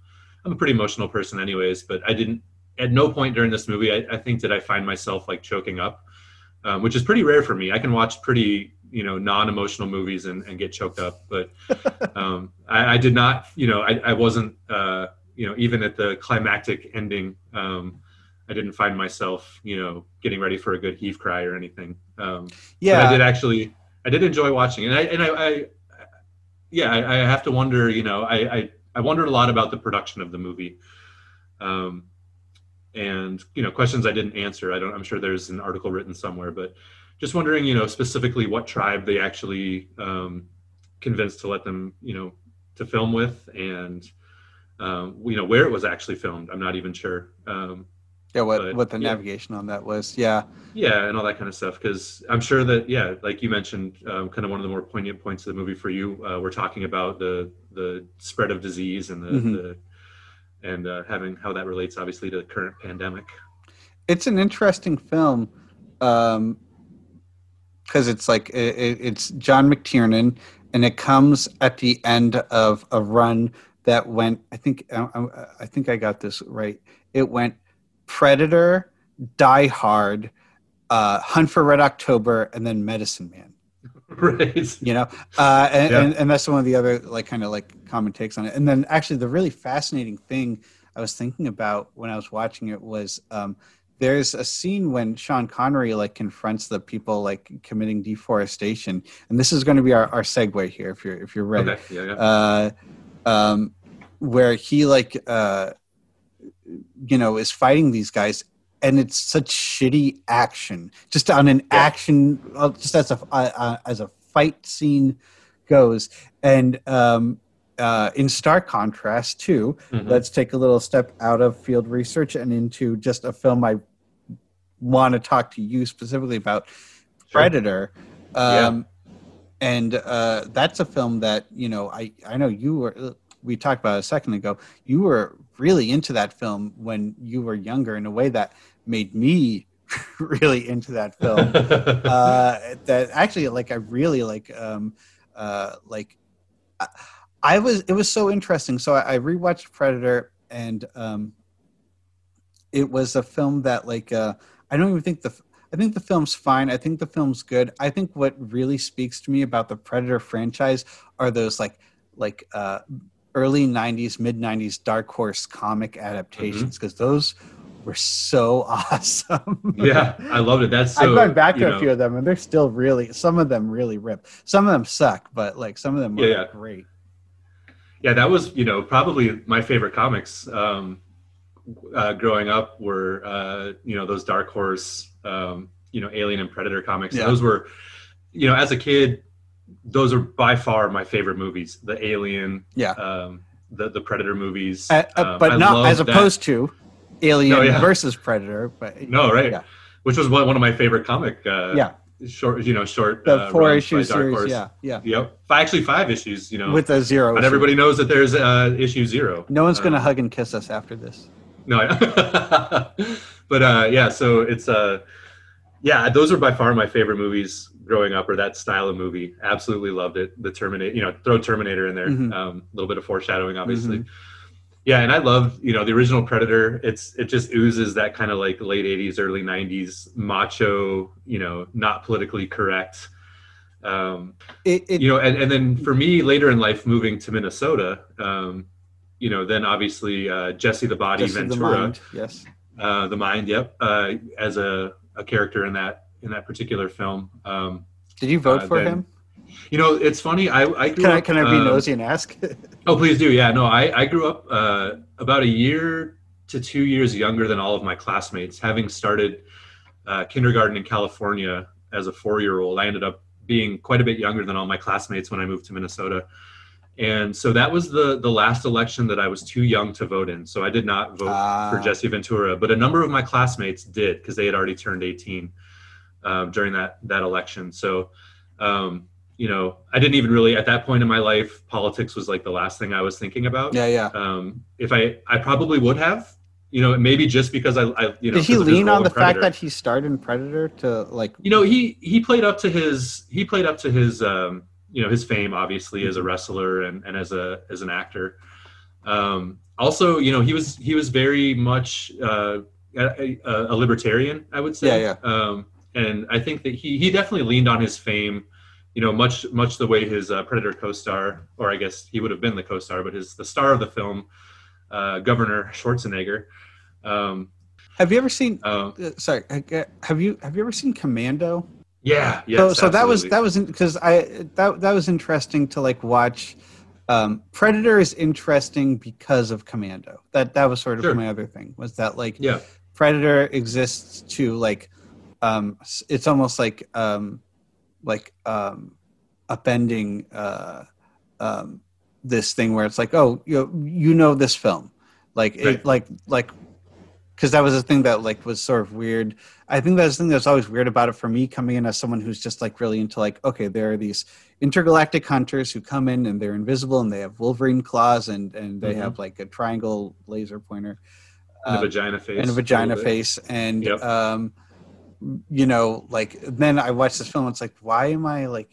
I'm a pretty emotional person, anyways. But I didn't at no point during this movie, I, I think, did I find myself like choking up. um, which is pretty rare for me. I can watch pretty you know non-emotional movies and, and get choked up, but um, I, I, did not. You know, I, I wasn't. Uh, you know, even at the climactic ending, um, I didn't find myself, you know, getting ready for a good heave cry or anything. Um, yeah, I did actually. I did enjoy watching, and I and I, I yeah, I, I, have to wonder. You know, I, I I wondered a lot about the production of the movie. Um, and you know questions i didn't answer i don't i'm sure there's an article written somewhere but just wondering you know specifically what tribe they actually um, convinced to let them you know to film with and um, you know where it was actually filmed i'm not even sure um, yeah what but, what the yeah. navigation on that was yeah yeah and all that kind of stuff because i'm sure that yeah like you mentioned um, kind of one of the more poignant points of the movie for you uh, we're talking about the the spread of disease and the, mm-hmm. the and uh, having how that relates obviously to the current pandemic. It's an interesting film because it's like it, it's John McTiernan, and it comes at the end of a run that went. I think I, I think I got this right. It went Predator, Die Hard, uh, Hunt for Red October, and then Medicine Man. right you know uh, and, yeah. and, and that's one of the other like kind of like common takes on it and then actually the really fascinating thing i was thinking about when i was watching it was um, there's a scene when sean connery like confronts the people like committing deforestation and this is going to be our, our segue here if you're if you're ready okay. yeah, yeah. Uh, um, where he like uh, you know is fighting these guys and it's such shitty action just on an yeah. action uh, just as a uh, as a fight scene goes and um, uh, in stark contrast too mm-hmm. let's take a little step out of field research and into just a film i want to talk to you specifically about sure. predator um, yeah. and uh, that's a film that you know i i know you were we talked about a second ago you were really into that film when you were younger in a way that made me really into that film. uh, that actually, like, I really like, um, uh, like, I, I, was. It was so interesting. So I, I rewatched Predator, and um, it was a film that, like, uh, I don't even think the. I think the film's fine. I think the film's good. I think what really speaks to me about the Predator franchise are those like, like, uh, early '90s, mid '90s Dark Horse comic adaptations because mm-hmm. those were so awesome. yeah, I loved it. That's so, I've gone back to a few of them, and they're still really. Some of them really rip. Some of them suck, but like some of them were yeah, yeah. great. Yeah, that was you know probably my favorite comics um, uh, growing up were uh, you know those Dark Horse um, you know Alien and Predator comics. Yeah. Those were you know as a kid, those are by far my favorite movies. The Alien, yeah. Um, the, the Predator movies, uh, uh but um, not as opposed that. to Alien no, yeah. versus Predator, but no, right? Yeah. Which was one, one of my favorite comic. Uh, yeah. Short, you know, short. The uh, four issue series, Horse. yeah, yeah. Yep, actually five issues, you know, with a zero. But everybody knows that there's uh, issue zero. No one's gonna um, hug and kiss us after this. No, but uh, yeah, so it's uh, yeah, those are by far my favorite movies growing up, or that style of movie. Absolutely loved it. The Terminator, you know, throw Terminator in there. Mm-hmm. Um, a little bit of foreshadowing, obviously. Mm-hmm yeah and i love you know the original predator it's it just oozes that kind of like late 80s early 90s macho you know not politically correct um it, it, you know and, and then for me later in life moving to minnesota um you know then obviously uh jesse the body jesse ventura the mind, yes uh the mind yep uh as a, a character in that in that particular film um did you vote uh, for then, him you know, it's funny. I, I can I can I be uh, nosy and ask? oh, please do. Yeah, no, I I grew up uh, about a year to two years younger than all of my classmates. Having started uh, kindergarten in California as a four year old, I ended up being quite a bit younger than all my classmates when I moved to Minnesota. And so that was the the last election that I was too young to vote in. So I did not vote for ah. Jesse Ventura, but a number of my classmates did because they had already turned 18 um, during that that election. So um, you know, I didn't even really at that point in my life, politics was like the last thing I was thinking about. Yeah, yeah. Um, if I, I probably would have, you know, maybe just because I, I you know, did he lean on the fact that he starred in Predator to like, you know, he he played up to his he played up to his um, you know his fame obviously as a wrestler and, and as a as an actor. Um, also, you know, he was he was very much uh, a, a, libertarian, I would say. Yeah, yeah. Um, and I think that he he definitely leaned on his fame, you know, much much the way his uh, Predator co-star, or I guess he would have been the co-star, but his the star of the film, uh, Governor Schwarzenegger. Um, Have you ever seen? uh, uh, sorry, have you have you ever seen Commando? Yeah, yes, so so that was that was because I that that was interesting to like watch. Um, Predator is interesting because of Commando. That that was sort of Sure. my other thing was that like yeah, Predator exists to like um it's almost like um like um upending uh um this thing where it's like oh you know, you know this film like it, like like because that was a thing that like was sort of weird i think that's the thing that's always weird about it for me coming in as someone who's just like really into like okay there are these intergalactic hunters who come in and they're invisible and they have wolverine claws and and they Mhm. have like a triangle laser pointer and a Um, vagina face, and a a vagina bit. face and Yep. um you know like then i watched this film it's like why am i like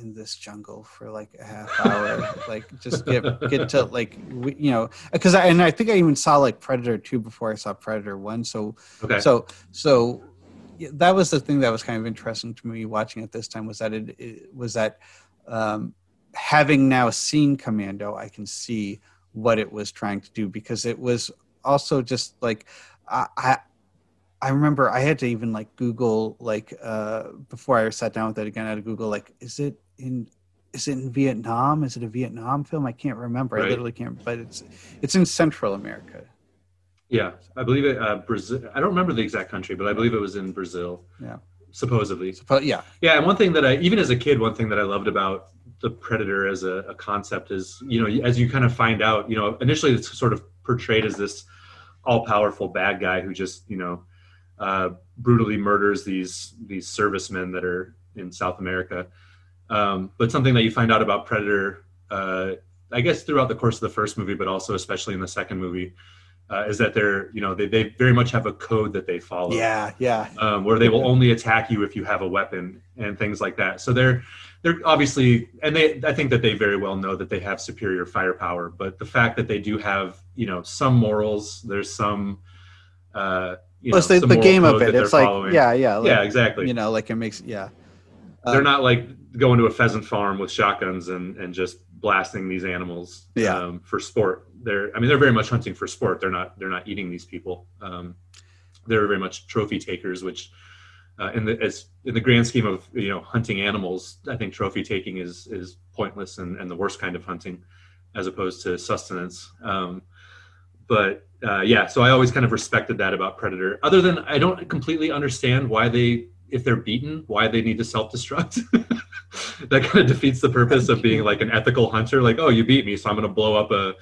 in this jungle for like a half hour like just get get to like we, you know because i and i think i even saw like predator 2 before i saw predator 1 so Okay, so so yeah, that was the thing that was kind of interesting to me watching it this time was that it, it was that um having now seen commando i can see what it was trying to do because it was also just like i i, I remember i had to even like google like uh before i sat down with it again i had to google like is it in is it in vietnam is it a vietnam film i can't remember i literally can't but it's it's in central america yeah, I believe it. Uh, Brazil. I don't remember the exact country, but I believe it was in Brazil. Yeah. supposedly. but yeah Yeah, and one thing that I, even as a kid, one thing that I loved about the Predator as a, a concept is, you know, as you kind of find out, you know, initially it's sort of portrayed as this all-powerful bad guy who just, you know, uh, brutally murders these these servicemen that are in South America. Um, but something that you find out about Predator, uh, I guess, throughout the course of the first movie, but also especially in the second movie, uh, is that they're, you know, they, they very much have a code that they follow yeah yeah um, where they will only attack you if you have a weapon and things like that. So they're they're obviously, and they I think that they very well know that they have superior firepower. But the fact that they do have you know some morals, there's some. Uh, you Plus know, the, some the game of it, it's like following. yeah, yeah, like, yeah, exactly. You know, like it makes yeah. They're Um, not like going to a pheasant farm with shotguns and and just blasting these animals Yeah. um, for sport. They're I mean they're very much hunting for sport. They're not they're not eating these people. Um, they're very much trophy takers, which uh, in the as in the grand scheme of you know hunting animals, I think trophy taking is is pointless and, and the worst kind of hunting, as opposed to sustenance. Um, but uh, yeah, so I always kind of respected that about Predator. Other than I don't completely understand why they, if they're beaten, why they need to self-destruct. that kind of defeats the purpose of being like an ethical hunter. Like, oh, you beat me, so I'm going to blow up a,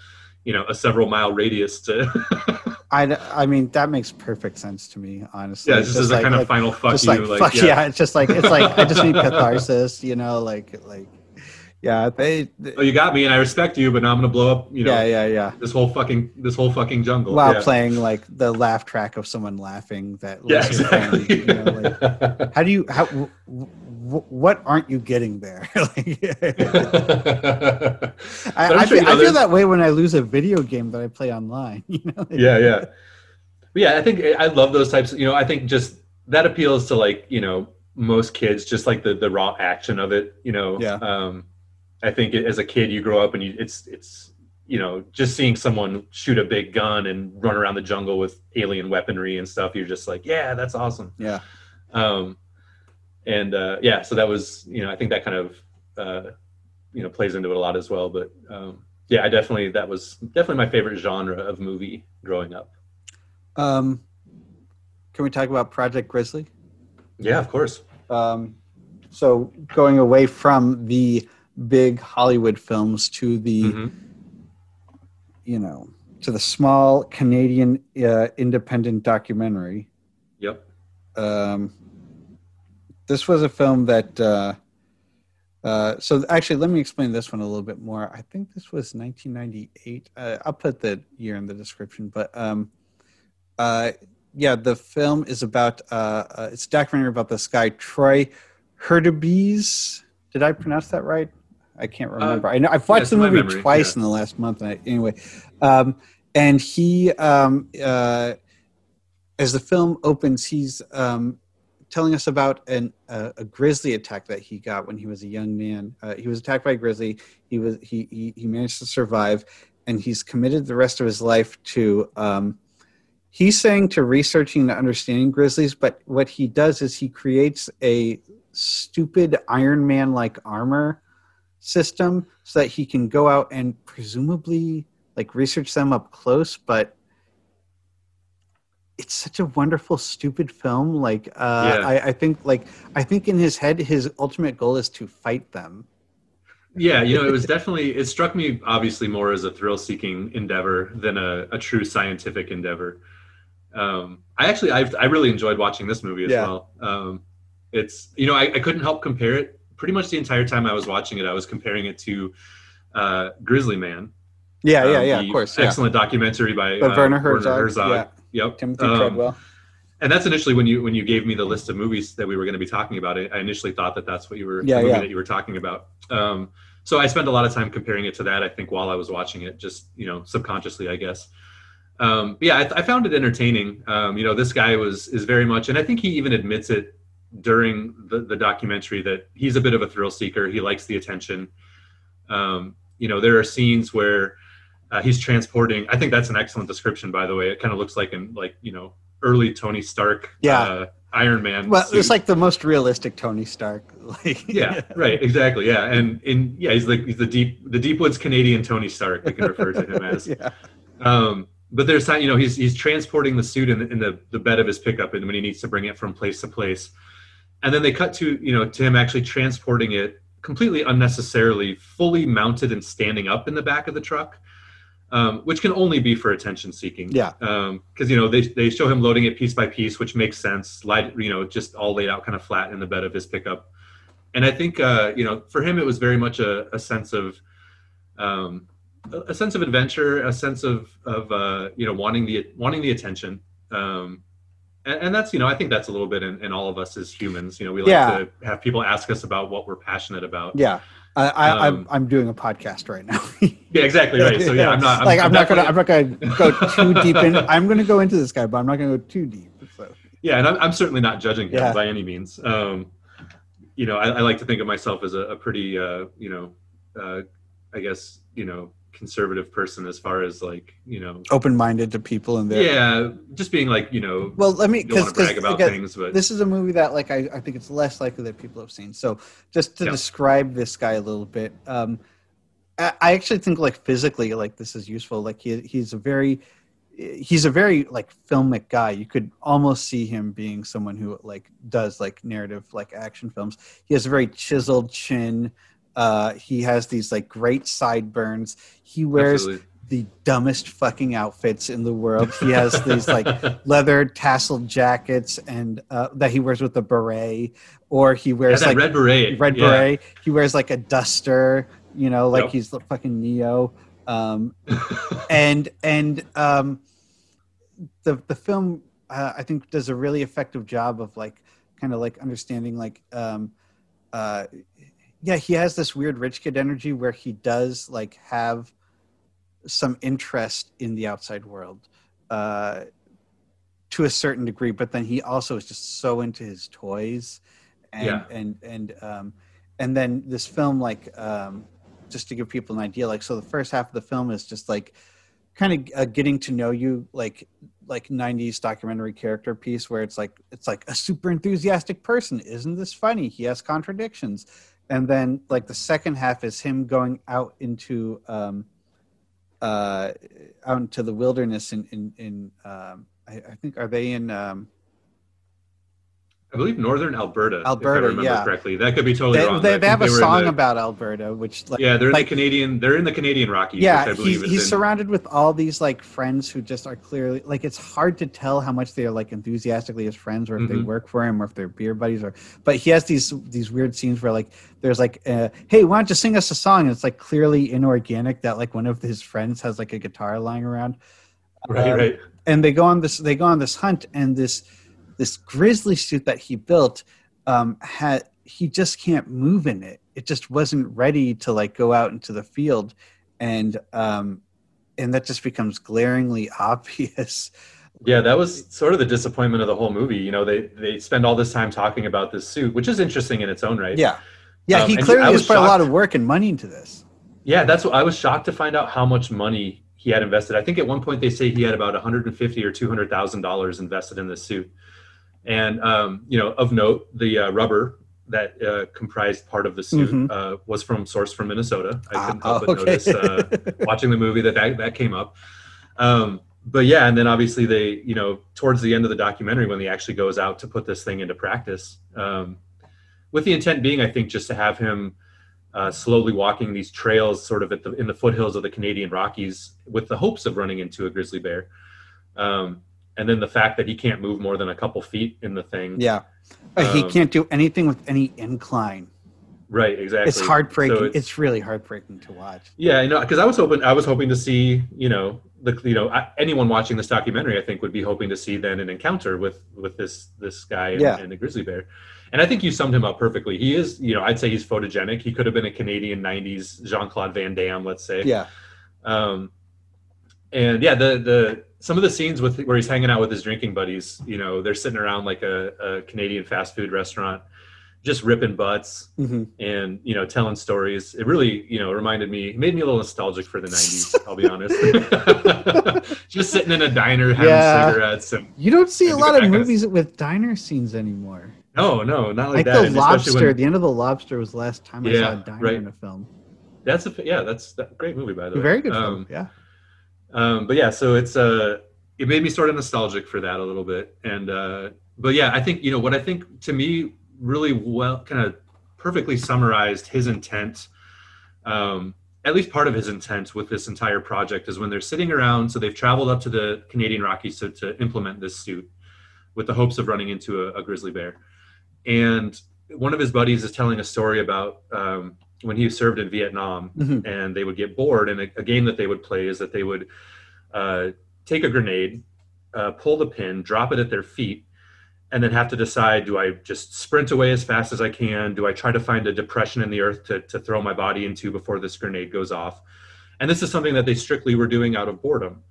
you know, a several mile radius to. I, I mean that makes perfect sense to me, honestly. yeah, just as a like- kind of like- final fuck just you. like, Like, fuck yeah. yeah. it's just like it's like I just need catharsis, you know, like like yeah, they, they- Oh, you got me, and I respect you, but now I'm going to blow up. You know, yeah, yeah, yeah. this whole fucking this whole fucking jungle. While yeah. playing like the laugh track of someone laughing that Yeah, a you know, like, how do you how w- w- what aren't you getting there? Like, I, I, sure, feel, you know, I feel that way when I lose a video game that I play online. You know, yeah yeah but yeah i think i love those types of, you know i think just that appeals to like you know most kids just like the the raw action of it you know Yeah. um i think as a kid you grow up and you it's it's you know just seeing someone shoot a big gun and run around the jungle with alien weaponry and stuff you're just like yeah that's awesome yeah. um and uh yeah so that was you know i think that kind of uh you know plays into it a lot as well but um yeah i definitely that was definitely my favorite genre of movie growing up Um, can we talk about Project Grizzly? yeah of course Um, so going away from the big Hollywood films to the Mhm. you know to the small Canadian uh, independent documentary. yep Um, this was a film that. Uh, uh, so actually, let me explain this one a little bit more. I think this was 1998. Uh, I'll put the year in the description, but um, uh, yeah, the film is about. Uh, uh, it's a documentary about this guy Troy Hurtubise. Did I pronounce that right? I can't remember. I know I've watched the movie memory, twice yeah. in the last month. I, anyway, um, and he, um, uh, as the film opens, he's um, telling us about an uh, a grizzly attack that he got when he was a young man. Uh, he was attacked by a grizzly. He was he, he he managed to survive, and he's committed the rest of his life to. Um, he's saying to researching and understanding grizzlies, but what he does is he creates a stupid Iron Man like armor system so that he can go out and presumably like research them up close, but it's such a wonderful stupid film like uh Yeah. I, I think like i think in his head his ultimate goal is to fight them Yeah, you know, it was definitely it struck me obviously more as a thrill-seeking endeavor than a, a true scientific endeavor. Um, I actually I've, I really enjoyed watching this movie as Yeah. well. Um, it's you know I, I couldn't help compare it pretty much the entire time I was watching it. I was comparing it to uh, Grizzly Man. yeah yeah um, yeah the of course yeah. Excellent documentary by But uh, Werner Herzog, yeah. Yep. timothy Um, treadwell and that's initially when you when you gave me the list of movies that we were going to be talking about. I, initially thought that that's what you were Yeah, the movie yeah. that you were talking about. Um, so I spent a lot of time comparing it to that. I think while I was watching it, just you know subconsciously, I guess. Um, yeah, I, I found it entertaining. Um, you know, this guy was is very much, and I think he even admits it during the, the documentary that he's a bit of a thrill seeker. He likes the attention. Um, you know, there are scenes where uh, he's transporting. I think that's an excellent description, by the way. It kind of looks like an like you know early Tony Stark, Yeah. uh, Iron Man. well suit. it's like the most realistic tony stark like yeah, right, exactly, yeah, and in yeah, he's like he's the deep the deep woods Canadian Tony Stark. We can refer to him as. yeah Um, but there's time, you know, he's he's transporting the suit in, the- in the the bed of his pickup, and when he needs to bring it from place to place, and then they cut to you know to him actually transporting it completely unnecessarily, fully mounted and standing up in the back of the truck, um, which can only be for attention seeking. Yeah. Because you know they they show him loading it piece by piece, which makes sense. Light, you know, just all laid out kind of flat in the bed of his pickup, and I think uh, you know for him it was very much a, a sense of. Um, a a sense of adventure, a sense of of uh, you know wanting the wanting the attention, um, and, and that's you know I think that's a little bit in, in all of us as humans. You know, we like Yeah. to have people ask us about what we're passionate about. yeah I, I, I'm, Um, I'm doing a podcast right now. Yeah, exactly right. So yeah, I'm not I'm, like I'm, not gonna I'm not gonna go too deep in. I'm gonna go into this guy, but I'm not gonna go too deep. So yeah, and I'm, I'm certainly not judging him Yeah. by any means. Um, you know, I, I like to think of myself as a, a pretty uh, you know, uh, I guess you know conservative person as far as like you know open minded to people there. yeah just being like you know Well, let me don't to brag about again, things but this is a movie that like I, I think it's less likely that people have seen so just to Yeah. describe this guy a little bit um I, I actually think like physically like this is useful like he, he's a very he's a very like filmic guy you could almost see him being someone who like does like narrative like action films he has a very chiseled chin uh he has these like great sideburns he wears Absolutely. the dumbest fucking outfits in the world he has these like leather tasseled jackets and uh, that he wears with a beret, or he Yeah, wears that like red beret. red yeah. beret. He wears like a duster, you know, like Yep. he's the fucking Neo. Um, and and um, the the film uh, I think does a really effective job of like kind of like understanding like um, uh, yeah he has this weird rich kid energy where he does like have some interest in the outside world uh, to a certain degree, but then he also is just so into his toys, and Yeah. and and um, and then this film like um, just to give people an idea, like so the first half of the film is just like kind of uh, getting to know you, like like 90s documentary character piece where it's like it's like a super enthusiastic person. Isn't this funny? He has contradictions and then like the second half is him going out into um uh out into the wilderness in in in um i, I think are they in um I believe northern Alberta. Alberta, if I remember yeah. correctly. That could be totally they, wrong. they, they have a song the- about alberta which like Yeah, they're in like- the Canadian. They're in the Canadian Rockies. yeah which I believe he's, he's surrounded with all these like friends who just are clearly like it's hard to tell how much they are like enthusiastically his friends or if they Mhm. work for him or if they're beer buddies or but he has these these weird scenes where like there's like uh, hey why don't you sing us a song and it's like clearly inorganic that like one of his friends has like a guitar lying around right, um, right. and they go on this they go on this hunt and this this grizzly suit that he built um had he just can't move in it it just wasn't ready to like go out into the field and um and that just becomes glaringly obvious Yeah, that was sort of the disappointment of the whole movie. You know, they they spend all this time talking about this suit, which is interesting in its own right. Yeah, yeah. Um, he clearly has was put a lot of work and money into this. Yeah, that's what I was shocked to find out how much money he had invested. I think at one point they say he had about 150 or 200 thousand dollars invested in this suit. And um, you know, of note, the uh, rubber that uh, comprised part of the suit Mhm. uh, was from source from Minnesota. I couldn't Ah, help but okay. notice uh, watching the movie that, that that came up. Um, but yeah, and then obviously they, you know, towards the end of the documentary when he actually goes out to put this thing into practice, um, with the intent being, I think, just to have him uh, slowly walking these trails, sort of at the in the foothills of the Canadian Rockies, with the hopes of running into a grizzly bear. Um, and then the fact that he can't move more than a couple feet in the thing. Yeah, Uh, he Um, can't do anything with any incline. Right. Exactly. It's heartbreaking. So it's, really heartbreaking to watch. Yeah, you know, because I was hoping I was hoping to see, you know, the you know I, anyone watching this documentary, I think would be hoping to see then an encounter with with this this guy and, Yeah. and the grizzly bear. And I think you summed him up perfectly. He is, you know, I'd say he's photogenic. He could have been a Canadian '90s Jean Claude Van Damme, let's say. Yeah, Um, and yeah, the the some of the scenes with where he's hanging out with his drinking buddies, you know, they're sitting around like a, a Canadian fast food restaurant, just ripping butts hmm and you know telling stories it really you know reminded me made me a little nostalgic for the 90s i'll be honest just sitting in a diner having Yeah. cigarettes and you don't see a lot of kind of- movies with diner scenes anymore. no no not like, Like, that the and lobster. when- The end of the lobster was the last time I saw a diner right. in a film. that's a yeah that's a great movie by the way Very good um, film. Yeah. Um, but yeah so it's uh it made me sort of nostalgic for that a little bit. And uh but yeah i think you know what i think to me really well kind of perfectly summarized his intent um at least part of his intent with this entire project is when they're sitting around so they've traveled up to the canadian rockies to, to implement this suit with the hopes of running into a, a grizzly bear. And one of his buddies is telling a story about um, when he served in vietnam Mhm. and they would get bored. And a, a game that they would play is that they would uh, take a grenade, uh, pull the pin, drop it at their feet, and then have to decide: do I just sprint away as fast as I can? Do I try to find a depression in the earth to to throw my body into before this grenade goes off? And this is something that they strictly were doing out of boredom.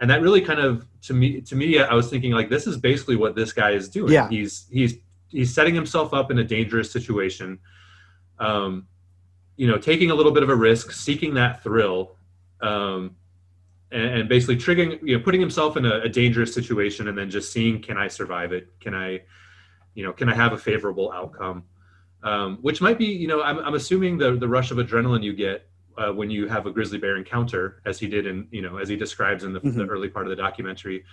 And that really kind of to me to me I was thinking like this is basically what this guy is doing. Yeah. He's he's he's setting himself up in a dangerous situation. Um, you know, taking a little bit of a risk, seeking that thrill, um, and, and basically triggering, you know, putting himself in a, a dangerous situation, and then just seeing, can I survive it? Can I, you know, can I have a favorable outcome? Um, which might be, you know, I'm, I'm assuming the the rush of adrenaline you get uh, when you have a grizzly bear encounter, as he did in, you know, as he describes in the, the Mhm. early part of the documentary.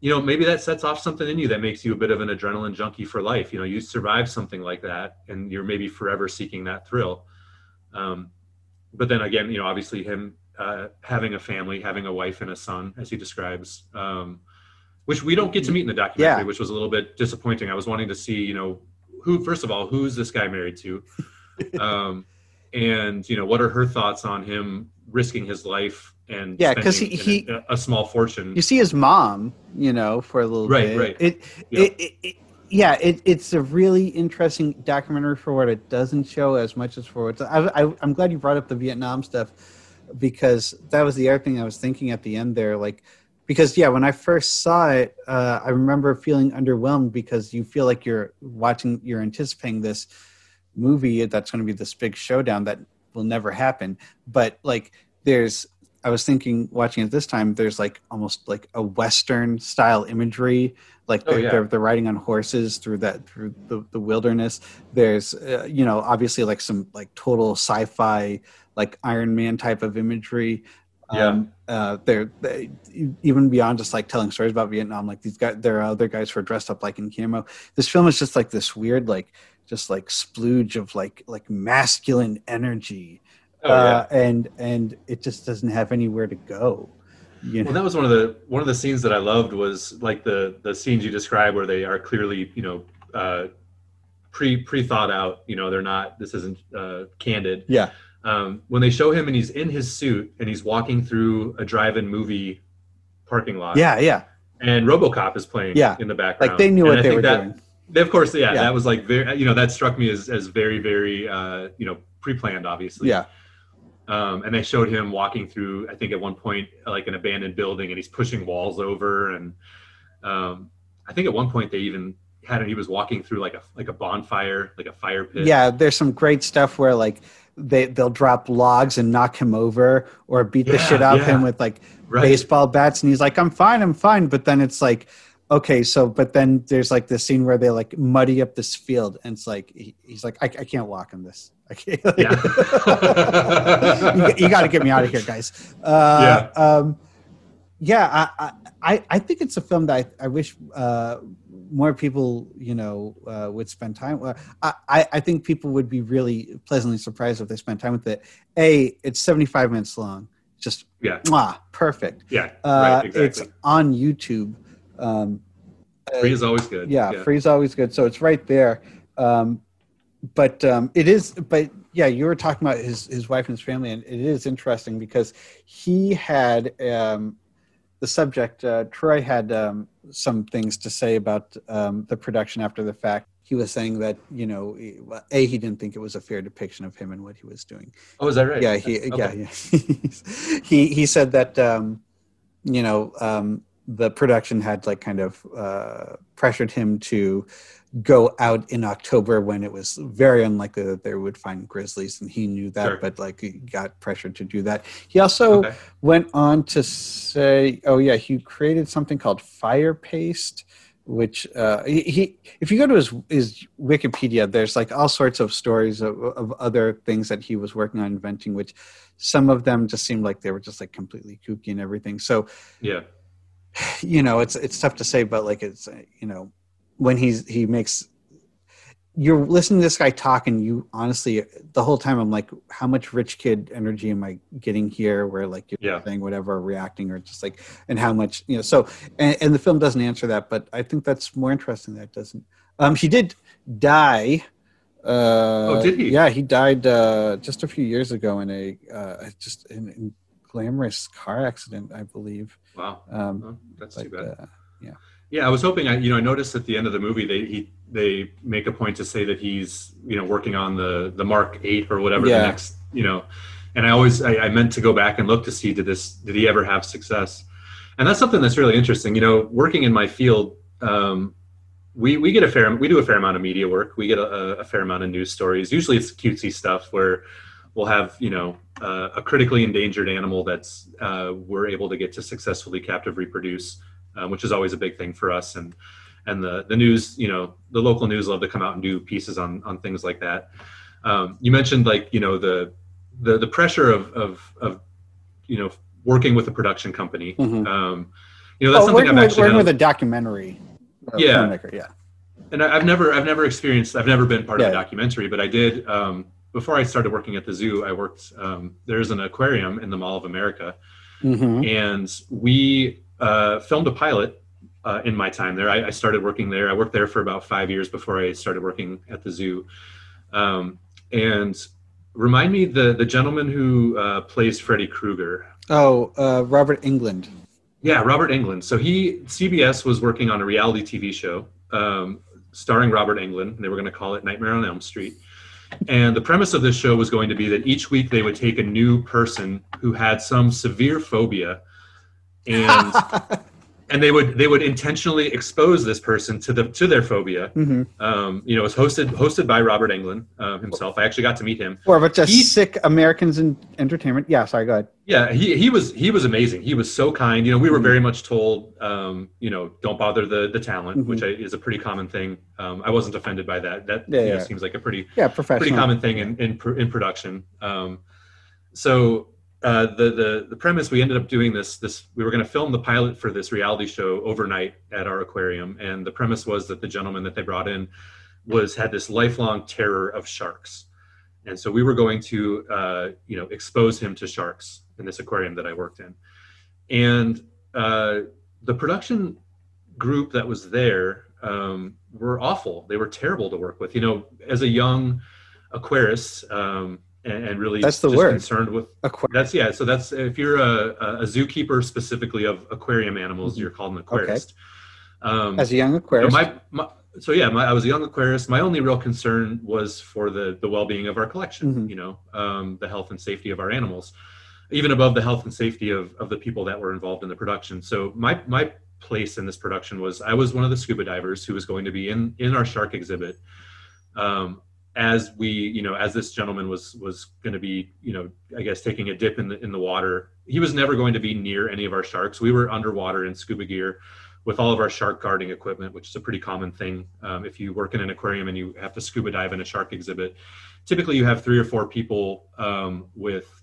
You know, maybe that sets off something in you that makes you a bit of an adrenaline junkie for life. You know, you survive something like that, and you're maybe forever seeking that thrill. Um, but then again, you know, obviously him uh, having a family, having a wife and a son, as he describes, um, which we don't get to meet in the documentary, Yeah. which was a little bit disappointing. I was wanting to see, you know, who first of all, who's this guy married to, um, and you know, what are her thoughts on him risking his life and Yeah, 'cause spending he- an- a, a small fortune. You see his mom, you know, for a little Right, bit. right. It, Yeah. it, it, it yeah, it, it's a really interesting documentary for what it doesn't show as much as for what I, I, I'm glad you brought up the Vietnam stuff because that was the other thing I was thinking at the end there. Like, because yeah, when I first saw it, uh, I remember feeling underwhelmed because you feel like you're watching, you're anticipating this movie that's going to be this big showdown that will never happen. But like, there's I was thinking watching it this time. There's like almost like a western style imagery, like Oh, they're, yeah. they're they're riding on horses through that through the, the wilderness. There's uh, you know obviously like some like total sci-fi like Iron Man type of imagery. Yeah. Um, uh, they're they, even beyond just like telling stories about Vietnam. Like these guys, there are other guys who are dressed up like in camo. This film is just like this weird like just like splooge of like like masculine energy Oh, yeah. uh, and and it just doesn't have anywhere to go. You know? Well, that was one of the one of the scenes that I loved was like the the scenes you describe where they are clearly you know uh, pre pre thought out. You know, they're not. This isn't uh, candid. yeah, Um, when they show him and he's in his suit and he's walking through a drive-in movie parking lot. yeah, yeah. And RoboCop is playing. Yeah. In the background. Like they knew And what I they were that, doing. They, of course, yeah, Yeah. That was like very. You know, that struck me as as very very uh, you know pre-planned, obviously. Yeah, Um, and they showed him walking through, I think at one point, like an abandoned building, and he's pushing walls over, and Um, I think at one point they even had him. He was walking through like a like a bonfire, like a fire pit. Yeah, there's some great stuff where like they they'll drop logs and knock him over or beat the shit out of yeah. him with like right. baseball bats and he's like i'm fine i'm fine but then it's like okay so but then there's like this scene where they like muddy up this field and it's like he, he's like I, I can't walk in this i can't Yeah. you, got to get me out of here guys uh, yeah um yeah I, I i think it's a film that i, I wish uh more people you know uh, would spend time I, I i think people would be really pleasantly surprised if they spent time with it a it's 75 minutes long just Yeah. mwah, perfect yeah, uh, right, exactly. It's on YouTube. Um, Free is always good. yeah, free is always good. So it's right there. Um, but um, it is. But yeah, you were talking about his his wife and his family, and it is interesting because he had um, the subject. Uh, Troy had um, some things to say about um, the production after the fact. He was saying that you know, a he didn't think it was a fair depiction of him and what he was doing. Oh, is that right? Yeah, he Okay. yeah, yeah. he he said that um, you know um, the production had like kind of uh, pressured him to go out in October when it was very unlikely that they would find grizzlies, and he knew that, Sure. but like he got pressured to do that. He also Okay. went on to say, "Oh yeah, he created something called Fire Paste." Which uh, he, if you go to his his Wikipedia, there's like all sorts of stories of, of other things that he was working on inventing, which some of them just seemed like they were just like completely kooky and everything. So Yeah. You know, it's it's tough to say, but like it's you know, when he's he makes you're listening to this guy talk and you honestly the whole time i'm like how much rich kid energy am i getting here where like you're Yeah. saying whatever reacting or just like and how much you know so and, and the film doesn't answer that but i think that's more interesting that it doesn't um he did die uh Oh, did he? yeah he died uh just a few years ago in a uh just in, in glamorous car accident i believe Wow. um Oh, that's but, too bad. uh, Yeah, I was hoping. I you know I noticed at the end of the movie they he they make a point to say that he's you know working on the the Mark Eight or whatever Yeah. the next you know, and I always I, I meant to go back and look to see did this did he ever have success, and that's something that's really interesting. You know, working in my field, um, we we get a fair we do a fair amount of media work. We get a, a fair amount of news stories. Usually it's cutesy stuff where we'll have you know uh, a critically endangered animal that's uh, we're able to get to successfully captive reproduce um, which is always a big thing for us. And and the the news, you know, the local news love to come out and do pieces on on things like that. Um, you mentioned like you know the the the pressure of of of you know working with a production company. Mhm. Um, you know, that's oh, something I've with, actually working with a- documentary uh, Yeah. filmmaker, yeah and I- I've never I've never experienced I've never been part of a documentary, but I did um, before I started working at the zoo. I worked um, there's an aquarium in the Mall of America, Mhm. and we uh, filmed a pilot uh, in my time there. I, I started working there. I worked there for about five years before I started working at the zoo. Um, and remind me the the gentleman who uh, plays Freddy Krueger. oh uh, robert englund Yeah, Robert Englund. So he CBS was working on a reality TV show um, starring Robert Englund. And they were going to call it Nightmare on Elm Street. And the premise of this show was going to be that each week they would take a new person who had some severe phobia, and and they would they would intentionally expose this person to the to their phobia. Mhm. Um, you know, it was hosted hosted by Robert Englund um, himself. I actually got to meet him. or but just He- sick americans in entertainment yeah sorry go ahead Yeah, he, he was he was amazing. He was so kind. You know, we were Mhm. very much told, um, you know, don't bother the the talent, Mhm. which I, is a pretty common thing. Um, I wasn't offended by that. That Yeah, you know, yeah. seems like a pretty yeah professional pretty common thing in in, pr- in production. Um, so uh, the the the premise we ended up doing this this we were going to film the pilot for this reality show overnight at our aquarium, and the premise was that the gentleman that they brought in was had this lifelong terror of sharks, and so we were going to uh, you know expose him to sharks in this aquarium that I worked in, and uh, the production group that was there um, were awful. They were terrible to work with. You know, as a young aquarist um, and, and really That's the just word. concerned with Aqua- that's yeah. So that's if you're a, a zookeeper specifically of aquarium animals, Mhm. you're called an aquarist. Um, as a young so aquarius my, my so yeah, my, I was a young aquarist. My only real concern was for the the well being of our collection. Mhm. You know, um, the health and safety of our animals, even above the health and safety of of the people that were involved in the production. So my my place in this production was I was one of the scuba divers who was going to be in in our shark exhibit. Um, as we, you know, as this gentleman was was going to be, you know, I guess taking a dip in the in the water. He was never going to be near any of our sharks. We were underwater in scuba gear with all of our shark guarding equipment, which is a pretty common thing. Um, if you work in an aquarium and you have to scuba dive in a shark exhibit, typically you have three or four people um, with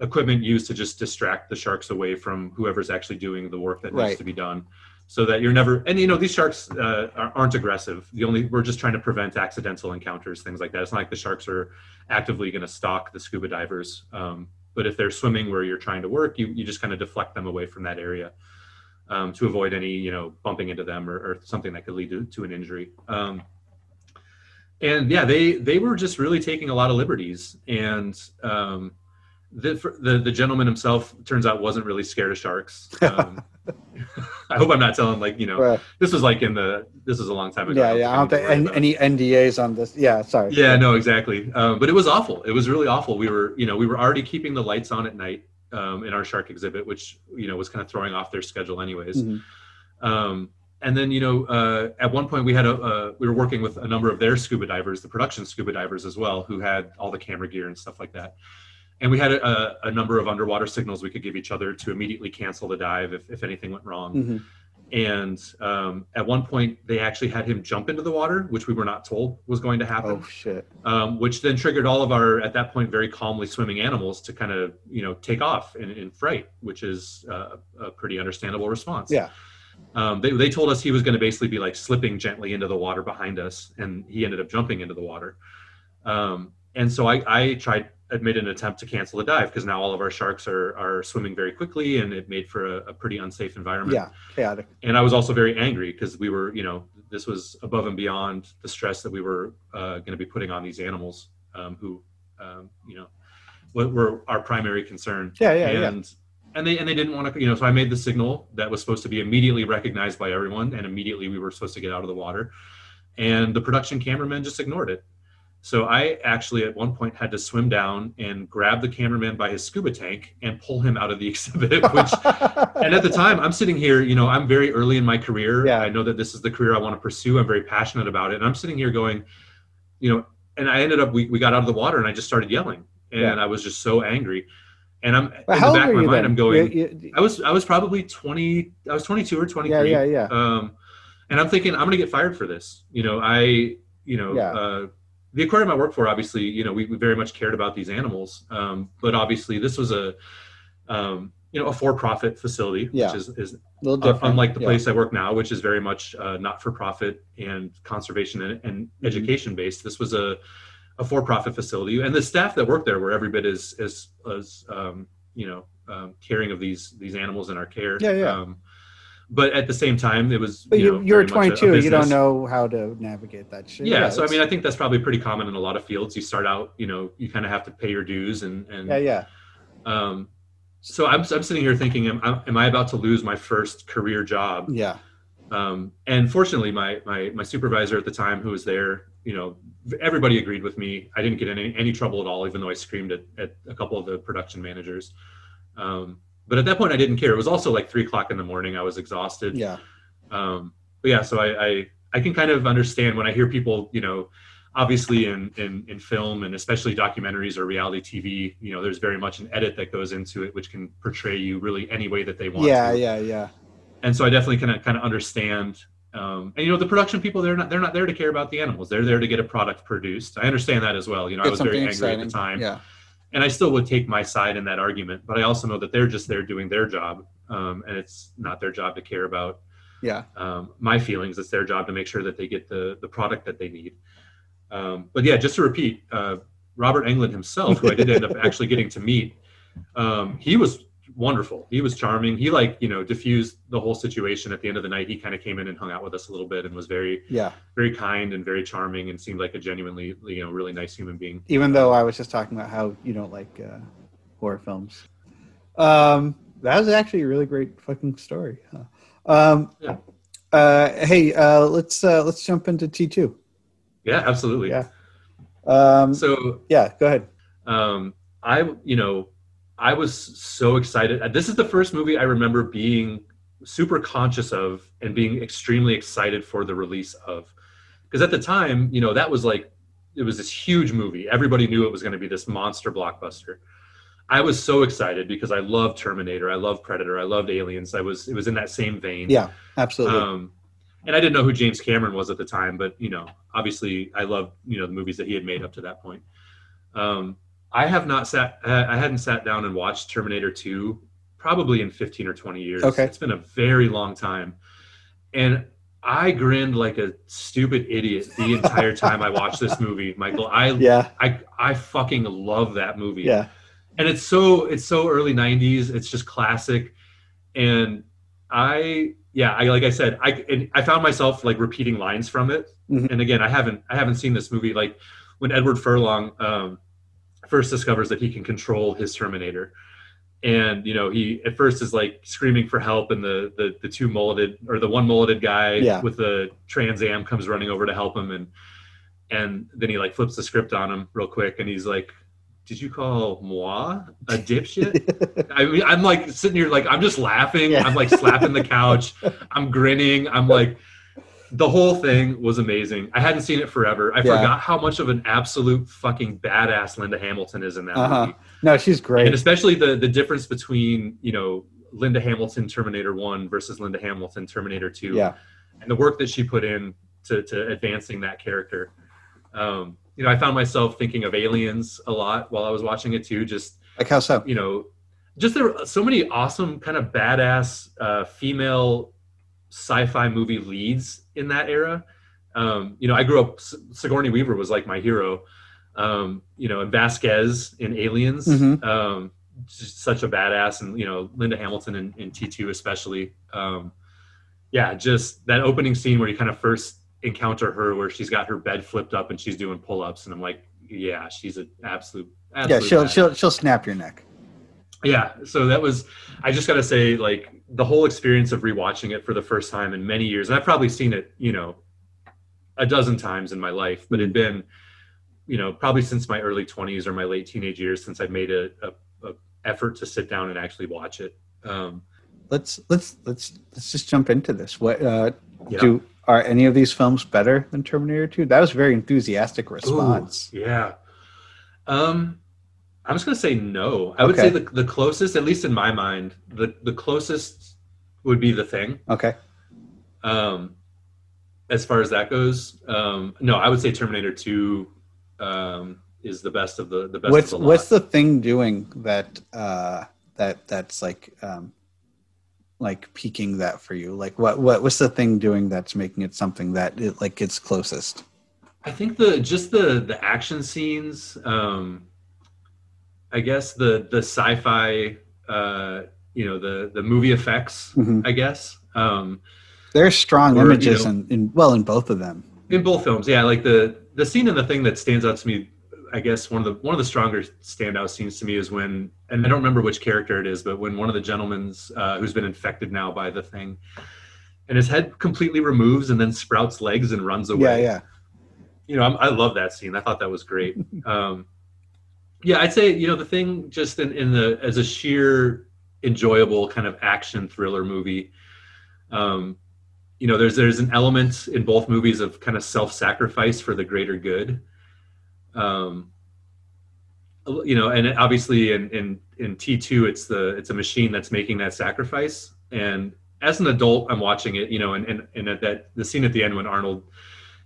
equipment used to just distract the sharks away from whoever's actually doing the work that needs to be done so that you're never and you know these sharks uh, are- aren't aggressive. The only we're just trying to prevent accidental encounters things like that. It's not like the sharks are actively going to stalk the scuba divers um, but if they're swimming where you're trying to work you, you just kind of deflect them away from that area um, to avoid any you know bumping into them or, or something that could lead to, to an injury. Um, and yeah they they were just really taking a lot of liberties. And um, the, the the gentleman himself turns out wasn't really scared of sharks. Um, i hope i'm not telling like you know Right. this was like in the this was a long time ago Yeah, yeah. I don't think any, any NDAs on this. Yeah, sorry. yeah no exactly um, but it was awful it was really awful we were you know we were already keeping the lights on at night um, in our shark exhibit which you know was kind of throwing off their schedule anyways Mhm. um, and then you know uh, at one point we had a uh, we were working with a number of their scuba divers the production scuba divers as well who had all the camera gear and stuff like that and we had a, a number of underwater signals we could give each other to immediately cancel the dive if, if anything went wrong Mhm. and um, at one point they actually had him jump into the water which we were not told was going to happen Oh shit. um, which then triggered all of our at that point very calmly swimming animals to kind of you know take off in, in fright which is uh, a pretty understandable response Yeah. um, they, they told us he was going to basically be like slipping gently into the water behind us and he ended up jumping into the water um, and so I, I tried Made an attempt to cancel the dive because now all of our sharks are, are swimming very quickly and it made for a, a pretty unsafe environment Yeah. Chaotic. and I was also very angry because we were, you know, this was above and beyond the stress that we were uh, going to be putting on these animals, um, who, um, you know, were, were our primary concern. Yeah, yeah, yeah. and and they and they didn't want to, you know, so I made the signal that was supposed to be immediately recognized by everyone, and immediately we were supposed to get out of the water, and the production cameraman just ignored it. So I actually at one point had to swim down and grab the cameraman by his scuba tank and pull him out of the exhibit, which and at the time i'm sitting here you know i'm very early in my career Yeah. i know that this is the career i want to pursue i'm very passionate about it and i'm sitting here going you know and i ended up we, we got out of the water and i just started yelling and Yeah. i was just so angry and i'm But in the back of my mind then? i'm going You- you- i was i was probably 20 i was 22 or 23 yeah, yeah, yeah. um and i'm thinking i'm gonna get fired for this you know i you know Yeah. uh the aquarium i work for obviously you know we, we very much cared about these animals um but obviously this was a um you know a for-profit facility Yeah. which is is uh, unlike the yeah. place I work now, which is very much uh, not for profit and conservation and, and Mm-hmm. education based. This was a, a for profit facility, and the staff that worked there were every bit as as, as um, you know um, caring of these these animals in our care. Yeah, yeah. Um, but at the same time, it was But you you, very much a- a 22. You don't know how to navigate that shit. Yeah, so I mean, I think that's probably pretty common in a lot of fields. You start out, you know, you kind of have to pay your dues, and and yeah, yeah. um, so I'm I'm sitting here thinking, am, am I about to lose my first career job? Yeah. um, and fortunately my, my my supervisor at the time who was there you know everybody agreed with me i didn't get in any, any trouble at all even though i screamed at, at a couple of the production managers um, but at that point i didn't care it was also like three o'clock in the morning i was exhausted Yeah. um, but yeah so I, I i can kind of understand when i hear people you know obviously in, in in film and especially documentaries or reality tv you know there's very much an edit that goes into it which can portray you really any way that they want Yeah, to yeah, yeah. and so I definitely kind of kind of understand. Um, and you know, the production people they're not they're not there to care about the animals. They're there to get a product produced. I understand that as well. You know, I was very angry at the time, Yeah. And I still would take my side in that argument. But I also know that they're just there doing their job, um, and it's not their job to care about Yeah. um, my feelings. It's their job to make sure that they get the the product that they need. Um, but yeah, just to repeat, uh, Robert Englund himself, who I did end up actually getting to meet, um, he was wonderful. He was charming. He like you know diffused the whole situation. At the end of the night, he kind of came in and hung out with us a little bit and was very Yeah. very kind and very charming and seemed like a genuinely you know really nice human being. Even though I was just talking about how you don't like uh, horror films. Um, that was actually a really great fucking story. Huh? Um, Yeah. uh, hey, uh, let's uh, let's jump into T two. Yeah, absolutely. Yeah. Um, So yeah, go ahead. um, I, you know, I was so excited. This is the first movie I remember being super conscious of and being extremely excited for the release of. Because at the time, you know, that was like it was this huge movie. Everybody knew it was going to be this monster blockbuster. I was so excited because I love Terminator, I love Predator, I loved Aliens. I was it was in that same vein. Yeah, absolutely. Um, and I didn't know who James Cameron was at the time, but you know, obviously, I loved you know the movies that he had made up to that point. Um, I have not sat, I hadn't sat down and watched Terminator 2 probably in 15 or 20 years. Okay. It's been a very long time. And I grinned like a stupid idiot the entire time I watched this movie, Michael. I, yeah, I, I fucking love that movie. yeah, And it's so, it's so early 90s. It's just classic. And I, yeah, I, like I said, I, and I found myself like repeating lines from it. Mhm. And again, I haven't, I haven't seen this movie. Like when Edward Furlong, um, first discovers that he can control his Terminator. And you know, he at first is like screaming for help, and the the, the two mulleted or the one mulleted guy Yeah. with the Trans Am comes running over to help him, and and then he like flips the script on him real quick, and he's like, "Did you call moi a dipshit?" I mean, I'm like sitting here, like I'm just laughing. Yeah. I'm like slapping the couch. I'm grinning. I'm like, the whole thing was amazing. I hadn't seen it forever. I Yeah. forgot how much of an absolute fucking badass Linda Hamilton is in that Uh-huh. movie, no, she's great. and especially the the difference between you know Linda Hamilton Terminator One versus Linda Hamilton Terminator Two, yeah, and the work that she put in to to advancing that character. Um, you know, I found myself thinking of Aliens a lot while I was watching it too. Just like how so? you know, just there are so many awesome kind of badass uh, female sci-fi movie leads in that era. Um, you know, I grew up. Sigourney Weaver was like my hero. Um, you know, and Vasquez in Aliens, Mhm. um, just such a badass, and you know, Linda Hamilton in, in T two especially. Um, yeah, just that opening scene where you kind of first encounter her, where she's got her bed flipped up and she's doing pull ups, and I'm like, yeah, she's an absolute. Yeah, she'll badass she'll she'll snap your neck. Yeah so that was i just gotta say like the whole experience of rewatching it for the first time in many years and i've probably seen it you know a dozen times in my life but it'd been you know probably since my early 20s or my late teenage years since I've made a, a, a effort to sit down and actually watch it um Let's let's let's let's just jump into this. What uh, yeah. do are any of these films better than Terminator Two? That was a very enthusiastic Ooh, response. yeah um i'm just gonna say no i would Okay. say the, the closest at least in my mind the the closest would be the thing Okay, Um, as far as that goes, um, no, I would say Terminator Two um, is the best of the the best. what's of the what's the thing doing that uh, that that's like um, like peaking that for you? Like what what what's the thing doing that's making it something that it like gets closest? I think the just the the action scenes. Um, I guess the the sci-fi, uh, you know, the the movie effects. Mhm. I guess um, There's strong Or, you images know- in, in well in both of them. in both films, yeah, like the the scene and the thing that stands out to me. I guess one of the one of the stronger standout scenes to me is when, and I don't remember which character it is, but when one of the gentlemen's uh, who's been infected now by the thing, and his head completely removes and then sprouts legs and runs away. Yeah, yeah. You know, I'm, I love that scene. I thought that was great. um, yeah, I'd say you know the thing just in, in the as a sheer enjoyable kind of action thriller movie. Um, you know, there's there's an element in both movies of kind of self-sacrifice for the greater good. Um, you know, and obviously in in in T two, it's the it's a machine that's making that sacrifice. And as an adult, I'm watching it, you know, and and and at that the scene at the end when Arnold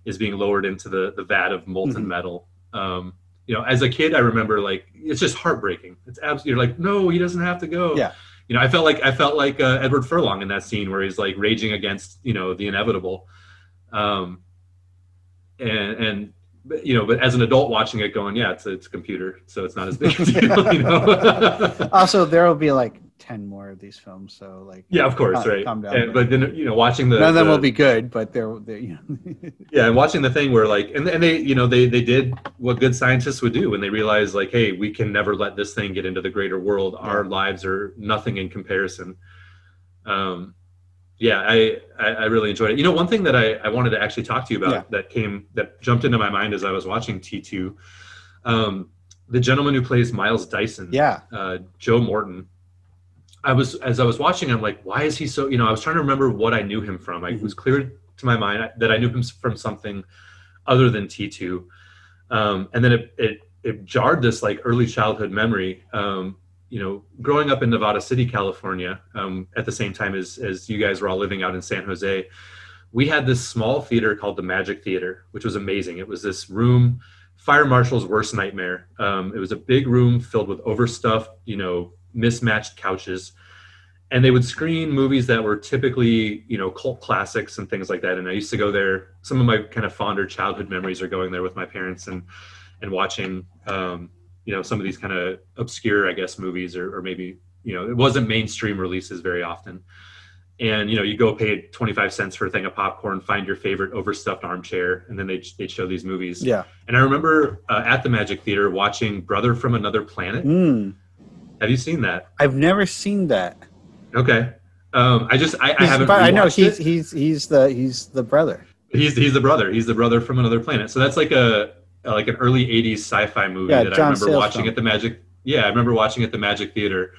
is being lowered into the the vat of molten Mhm. metal. Um, you know, as a kid, I remember like it's just heartbreaking. It's absolutely you're like, no, he doesn't have to go. Yeah. You know, I felt like I felt like uh, Edward Furlong in that scene where he's like raging against you know the inevitable, um, and and you know, but as an adult watching it, going, yeah, it's a, it's a computer, so it's not as big a deal, you know. Also, there will be like ten more of these films, so like yeah, of course, Calm- right. calm down. And, but then you know, watching the none of them the- will be good, but they're, they're you know. yeah and watching the thing where like and, and they you know they they did what good scientists would do when they realized like hey we can never let this thing get into the greater world our lives are nothing in comparison um yeah I, I i really enjoyed it you know one thing that i i wanted to actually talk to you about Yeah. that came that jumped into my mind as i was watching t2 um the gentleman who plays miles dyson yeah, uh, Joe Morton. I was as I was watching, I'm like, why is he so? You know, I was trying to remember what I knew him from. I, it was clear to my mind that I knew him from something other than T2, um, and then it, it it jarred this like early childhood memory. Um, you know, growing up in Nevada City, California, um, at the same time as as you guys were all living out in San Jose, we had this small theater called the Magic Theater, which was amazing. It was this room, fire marshal's worst nightmare. Um, it was a big room filled with overstuffed, you know, mismatched couches. And they would screen movies that were typically you know cult classics and things like that. And i used to go there. Some of my kind of fonder childhood memories are going there with my parents and and watching um, you know some of these kind of obscure i guess movies or, or maybe you know it wasn't mainstream releases very often. And you know you go pay 25 cents for a thing of popcorn find your favorite overstuffed armchair and then they'd, they'd show these movies. Yeah. and i remember uh, at the magic theater watching brother from another planet. Mm. Have you seen that I've never seen that. Okay. Um, I just I, I haven't. I know he's it. he's he's the he's the brother. he's he's the brother. He's the brother from another planet. So that's like a like an early '80s sci-fi movie Yeah, that I remember Sayles watching film. at the Magic. Yeah, I remember watching at the Magic Theater,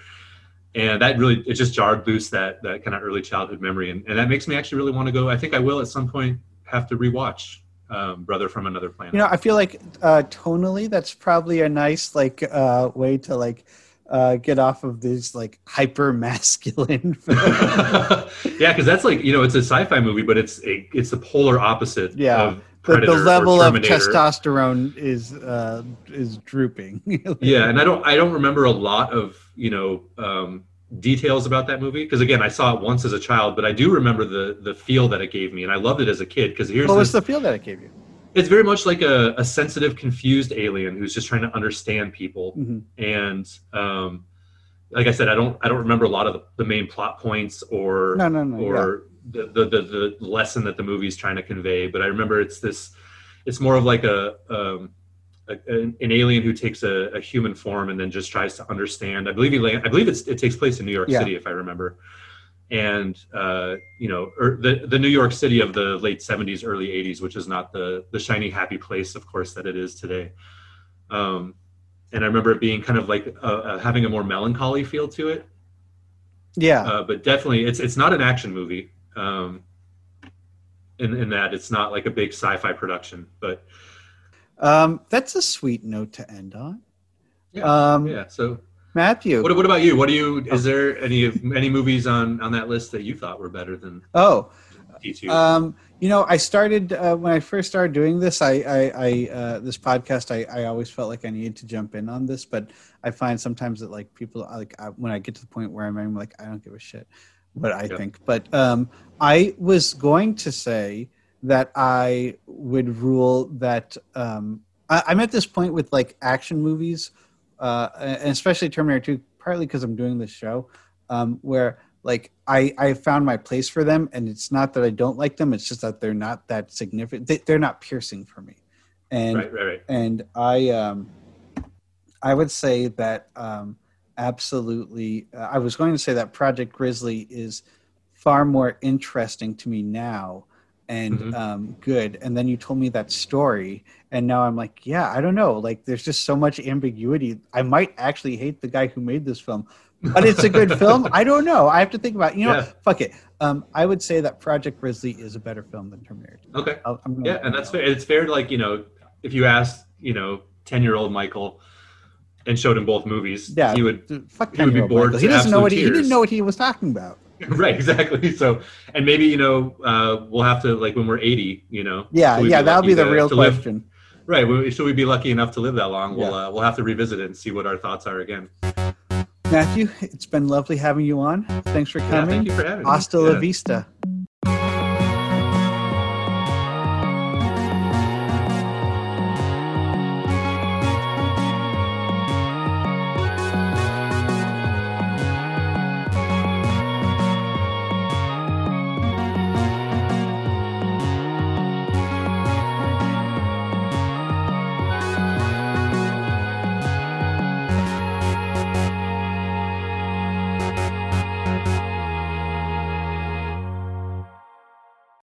and that really it just jarred loose that that kind of early childhood memory, and, and that makes me actually really want to go. I think I will at some point have to rewatch um, Brother from Another Planet. You know, I feel like uh, tonally, that's probably a nice like uh, way to like uh, get off of these like hyper masculine. yeah, because that's like you know it's a sci-fi movie, but it's a it's the polar opposite. Yeah. of the, the level of testosterone is uh, is drooping. yeah and i don't i don't remember a lot of you know um, details about that movie because again i saw it once as a child but i do remember the the feel that it gave me and i loved it as a kid because here's What was the feel that it gave you? It's very much like a, a sensitive confused alien who's just trying to understand people Mhm. and um, like i said i don't i don't remember a lot of the, the main plot points or No, no, no. yeah. or the, the, the the lesson that the movie's trying to convey. But I remember it's this, it's more of like a, um, a an, an alien who takes a, a human form and then just tries to understand. I believe he I believe it's, it takes place in New York Yeah. City if I remember. And uh, you know, or the the New York City of the late '70s, early '80s, which is not the the shiny, happy place, of course, that it is today. Um, and I remember it being kind of like uh, uh, having a more melancholy feel to it Yeah. uh, but definitely it's it's not an action movie um in, in that it's not like a big sci-fi production but Um, that's a sweet note to end on. Yeah, Um, yeah so Matthew. what, what about you what do you is there any any movies on on that list that you thought were better than oh, d2 um, you know, I started uh, when I first started doing this. I, I, I uh, this podcast. I, I always felt like I needed to jump in on this, but I find sometimes that like people like I, when I get to the point where I'm, I'm like I don't give a shit what I Yeah. think. But um, I was going to say that I would rule that um, I, I'm at this point with like action movies, uh, and especially Terminator 2, partly because I'm doing this show, um, where like I I found my place for them, and it's not that I don't like them; it's just that they're not that significant. They, they're not piercing for me, and right right right and I um, I would say that um, absolutely. Uh, I was going to say that Project Grizzly is far more interesting to me now and Mhm. um, good. And then you told me that story, and now I'm like, yeah, I don't know. Like, there's just so much ambiguity. I might actually hate the guy who made this film, but it's a good film. I don't know. I have to think about. It. You know, Yeah. fuck it. Um, I would say that Project Grizzly is a better film than Terminator. 2. okay I'll, yeah and that's fair it's fair to like you know if you asked you know 10 year old michael and showed him both movies Yeah, he would fuck he would be bored He doesn't know what he, he didn't know what he was talking about. right exactly so and maybe you know uh, we'll have to like when we're 80 you know Yeah, yeah, that'll be the to- real to live- question. Right. Well, should we be lucky enough to live that long? We'll Yeah. uh, we'll have to revisit it and see what our thoughts are again. Matthew, it's been lovely having you on. Thanks for coming Yeah, thank you for having me. Hasta Yeah. vista.